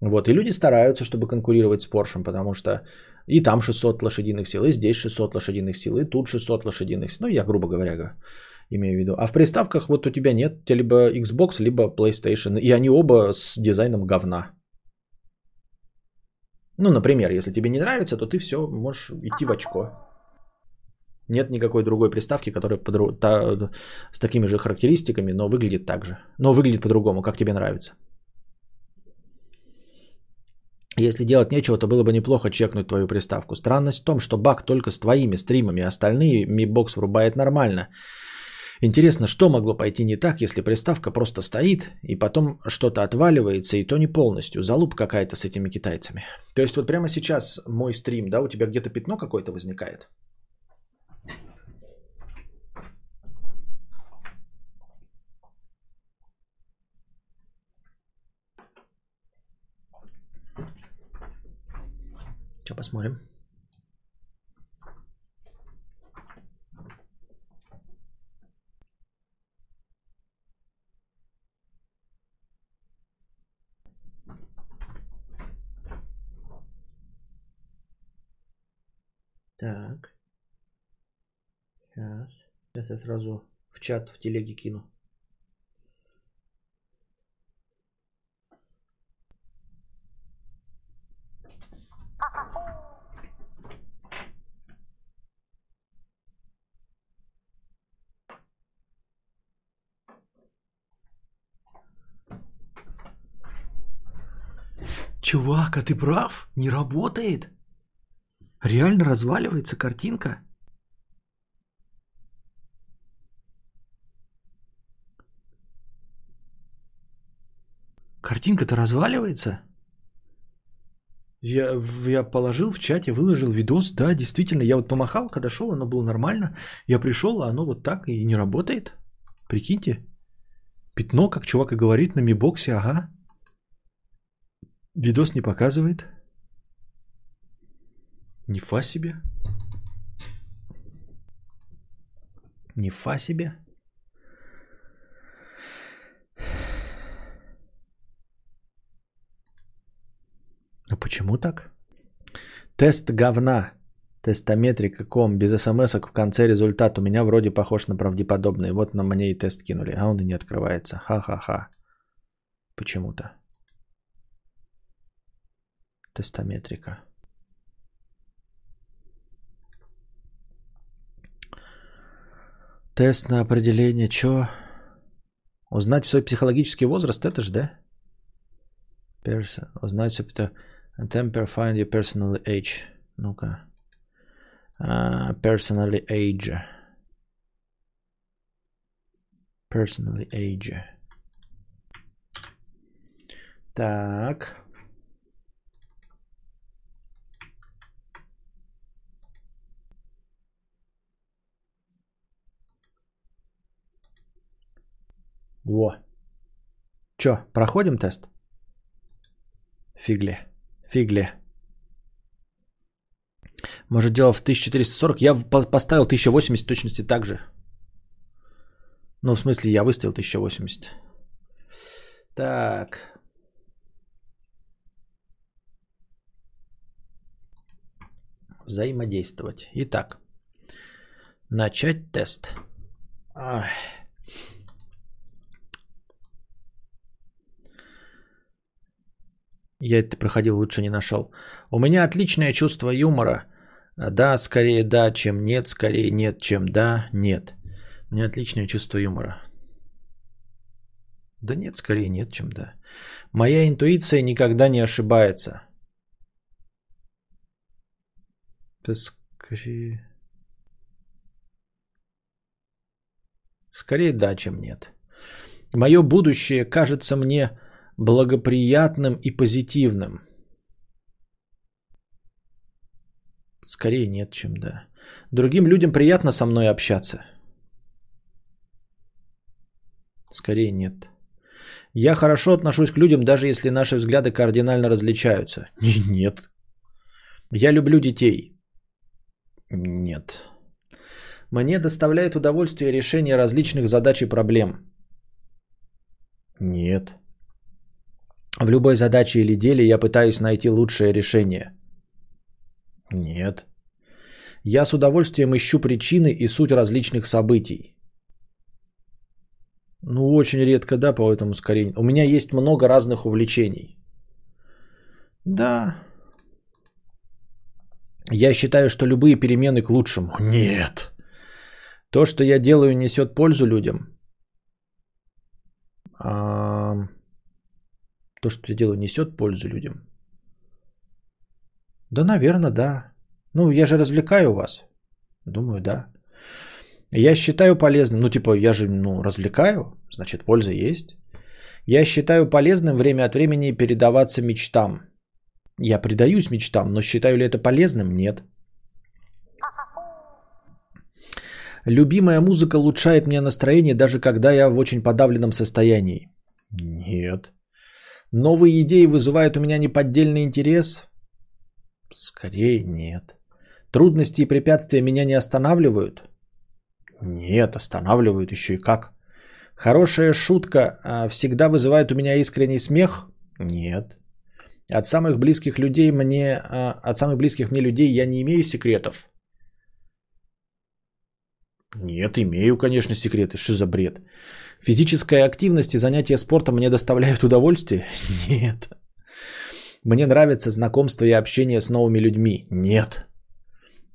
Вот, и люди стараются, чтобы конкурировать с Porsche, потому что и там 600 лошадиных сил, и здесь 600 лошадиных сил, и тут 600 лошадиных сил. Ну, я грубо говоря имею в виду. А в приставках вот у тебя нет, у тебя либо Xbox, либо PlayStation, и они оба с дизайном говна. Ну, например, если тебе не нравится, то ты все, можешь идти в очко. Нет никакой другой приставки, которая подру... та... с такими же характеристиками, но выглядит так же. Но выглядит по-другому, как тебе нравится. Если делать нечего, то было бы неплохо чекнуть твою приставку. Странность в том, что баг только с твоими стримами, остальные Mi Box врубает нормально. Интересно, что могло пойти не так, если приставка просто стоит, и потом что-то отваливается, и то не полностью. Залуп какая-то с этими китайцами. То есть вот прямо сейчас мой стрим, да, у тебя где-то пятно какое-то возникает? Сейчас посмотрим. Так. Сейчас. Сейчас я сразу в чат в телеге кину. Чувак, а ты прав? Не работает? Реально разваливается картинка? Картинка-то разваливается? Я, я положил в чате, выложил видос. Да, действительно, я вот помахал, когда шел, оно было нормально. Я пришел, а оно вот так и не работает. Прикиньте. Пятно, как чувак и говорит, на мибоксе, ага. Видос не показывает. Не фа себе. Не фа себе. А почему так? Тест говна. Тестометрика ком без смс в конце результат у меня вроде похож на правдеподобный. Вот на мне и тест кинули, а он и не открывается. Ха-ха-ха. Почему-то. Тестометрика. Тест на определение чё? Узнать свой психологический возраст, это же, да? Person. Узнать все это. Temper find your personal age. Ну-ка. Uh, personally age. Personally age. Так. Во. Чё, проходим тест? Фигли. Фигли. Может, дело в 1440? Я поставил 1080 точности так же. Ну, в смысле, я выставил 1080. Так. Взаимодействовать. Итак. Начать тест. Ах. Я это проходил, лучше не нашел. У меня отличное чувство юмора. Да, скорее да, чем нет, скорее нет, чем да, нет. У меня отличное чувство юмора. Да нет, скорее нет, чем да. Моя интуиция никогда не ошибается. Это скорее... Скорее да, чем нет. Мое будущее кажется мне благоприятным и позитивным? Скорее нет, чем да. Другим людям приятно со мной общаться? Скорее нет. Я хорошо отношусь к людям, даже если наши взгляды кардинально различаются. Нет. Я люблю детей. Нет. Мне доставляет удовольствие решение различных задач и проблем. Нет. В любой задаче или деле я пытаюсь найти лучшее решение. Нет. Я с удовольствием ищу причины и суть различных событий. Ну, очень редко, да, по этому ускорению. У меня есть много разных увлечений. Да. Я считаю, что любые перемены к лучшему. Нет. То, что я делаю, несет пользу людям. А то, что я делаю, несет пользу людям? Да, наверное, да. Ну, я же развлекаю вас. Думаю, да. Я считаю полезным, ну, типа, я же, ну, развлекаю, значит, польза есть. Я считаю полезным время от времени передаваться мечтам. Я предаюсь мечтам, но считаю ли это полезным? Нет. Любимая музыка улучшает мне настроение, даже когда я в очень подавленном состоянии. Нет. Новые идеи вызывают у меня неподдельный интерес? Скорее нет. Трудности и препятствия меня не останавливают? Нет, останавливают еще и как. Хорошая шутка а, всегда вызывает у меня искренний смех? Нет. От самых близких людей мне, а, от самых близких мне людей я не имею секретов? Нет, имею, конечно, секреты. Что за бред? Физическая активность и занятия спортом мне доставляют удовольствие? Нет. Мне нравится знакомство и общение с новыми людьми? Нет.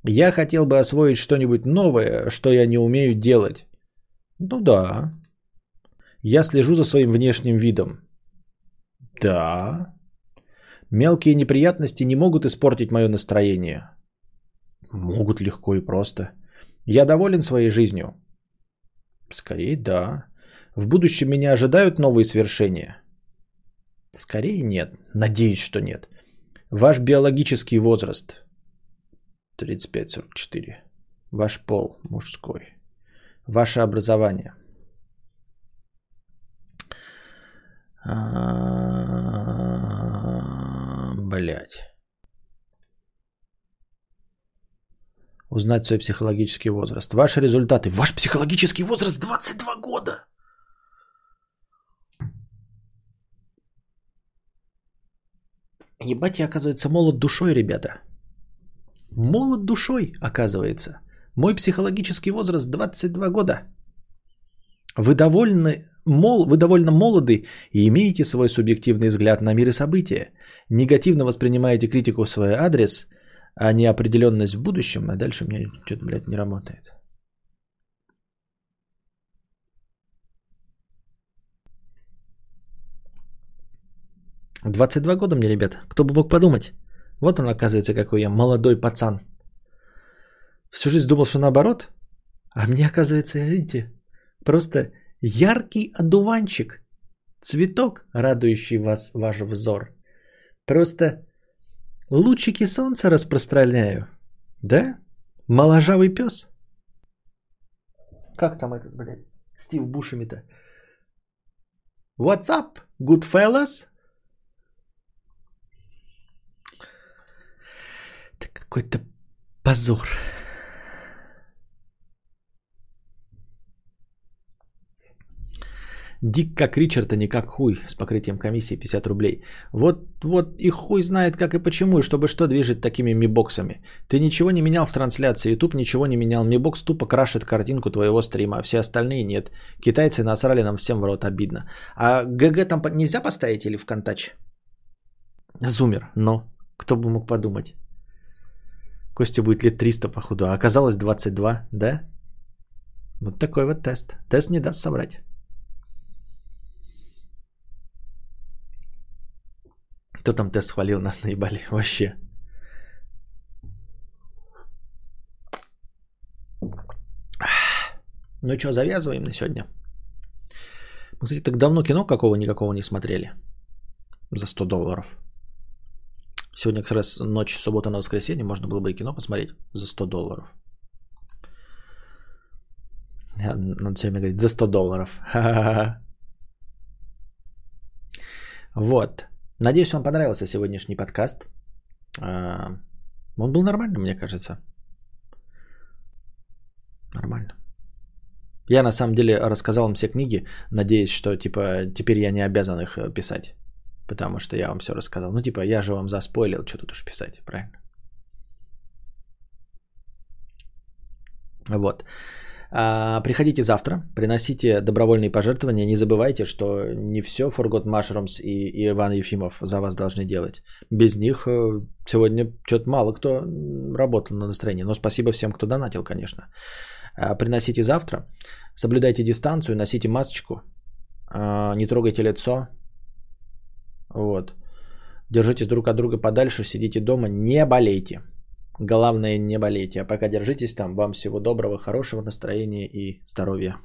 Я хотел бы освоить что-нибудь новое, что я не умею делать? Ну да. Я слежу за своим внешним видом? Да. Мелкие неприятности не могут испортить мое настроение? Могут легко и просто. Я доволен своей жизнью? Скорее да. В будущем меня ожидают новые свершения? Скорее нет. Надеюсь, что нет. Ваш биологический возраст 35-44. Ваш пол мужской. Ваше образование. Блять. Узнать свой психологический возраст. Ваши результаты. Ваш психологический возраст 22 года. Ебать, я, оказывается, молод душой, ребята. Молод душой, оказывается. Мой психологический возраст 22 года. Вы довольны, мол, вы довольно молоды и имеете свой субъективный взгляд на мир и события. Негативно воспринимаете критику в свой адрес, а неопределенность в будущем, а дальше у меня что-то, блядь, не работает. Двадцать два года мне, ребята. Кто бы мог подумать? Вот он, оказывается, какой я молодой пацан. Всю жизнь думал, что наоборот. А мне, оказывается, видите, просто яркий одуванчик. Цветок, радующий вас, ваш взор. Просто лучики солнца распространяю. Да? Моложавый пес. Как там этот, блядь, Стив Бушами-то? What's up, good fellas? Какой-то позор. Дик как Ричард, а не как хуй с покрытием комиссии 50 рублей. Вот, вот и хуй знает как и почему, и чтобы что движет такими мибоксами. Ты ничего не менял в трансляции, YouTube ничего не менял. Мибокс тупо крашит картинку твоего стрима, а все остальные нет. Китайцы насрали нам всем в рот, обидно. А ГГ там нельзя поставить или в контач? Зумер, но кто бы мог подумать. Костя будет лет 300, походу, а оказалось 22, да? Вот такой вот тест. Тест не даст собрать. Кто там тест хвалил, нас наебали вообще. Ну что, завязываем на сегодня. Мы, кстати, так давно кино какого-никакого не смотрели. За 100 долларов. Сегодня как раз ночь суббота на воскресенье. Можно было бы и кино посмотреть за 100 долларов. Надо все время говорить за 100 долларов. Вот. Надеюсь, вам понравился сегодняшний подкаст. А, он был нормальным, мне кажется. Нормально. Я на самом деле рассказал вам все книги, надеюсь, что типа теперь я не обязан их э, писать, потому что я вам все рассказал. Ну типа я же вам заспойлил, что тут уж писать, правильно? Вот. А, приходите завтра, приносите добровольные пожертвования. Не забывайте, что не все Forgot Mushrooms и, Иван Ефимов за вас должны делать. Без них э, сегодня что-то мало кто работал на настроение. Но спасибо всем, кто донатил, конечно. А, приносите завтра. Соблюдайте дистанцию, носите масочку. А, не трогайте лицо. Вот. Держитесь друг от друга подальше, сидите дома, не болейте. Главное не болейте. А пока держитесь там. Вам всего доброго, хорошего настроения и здоровья.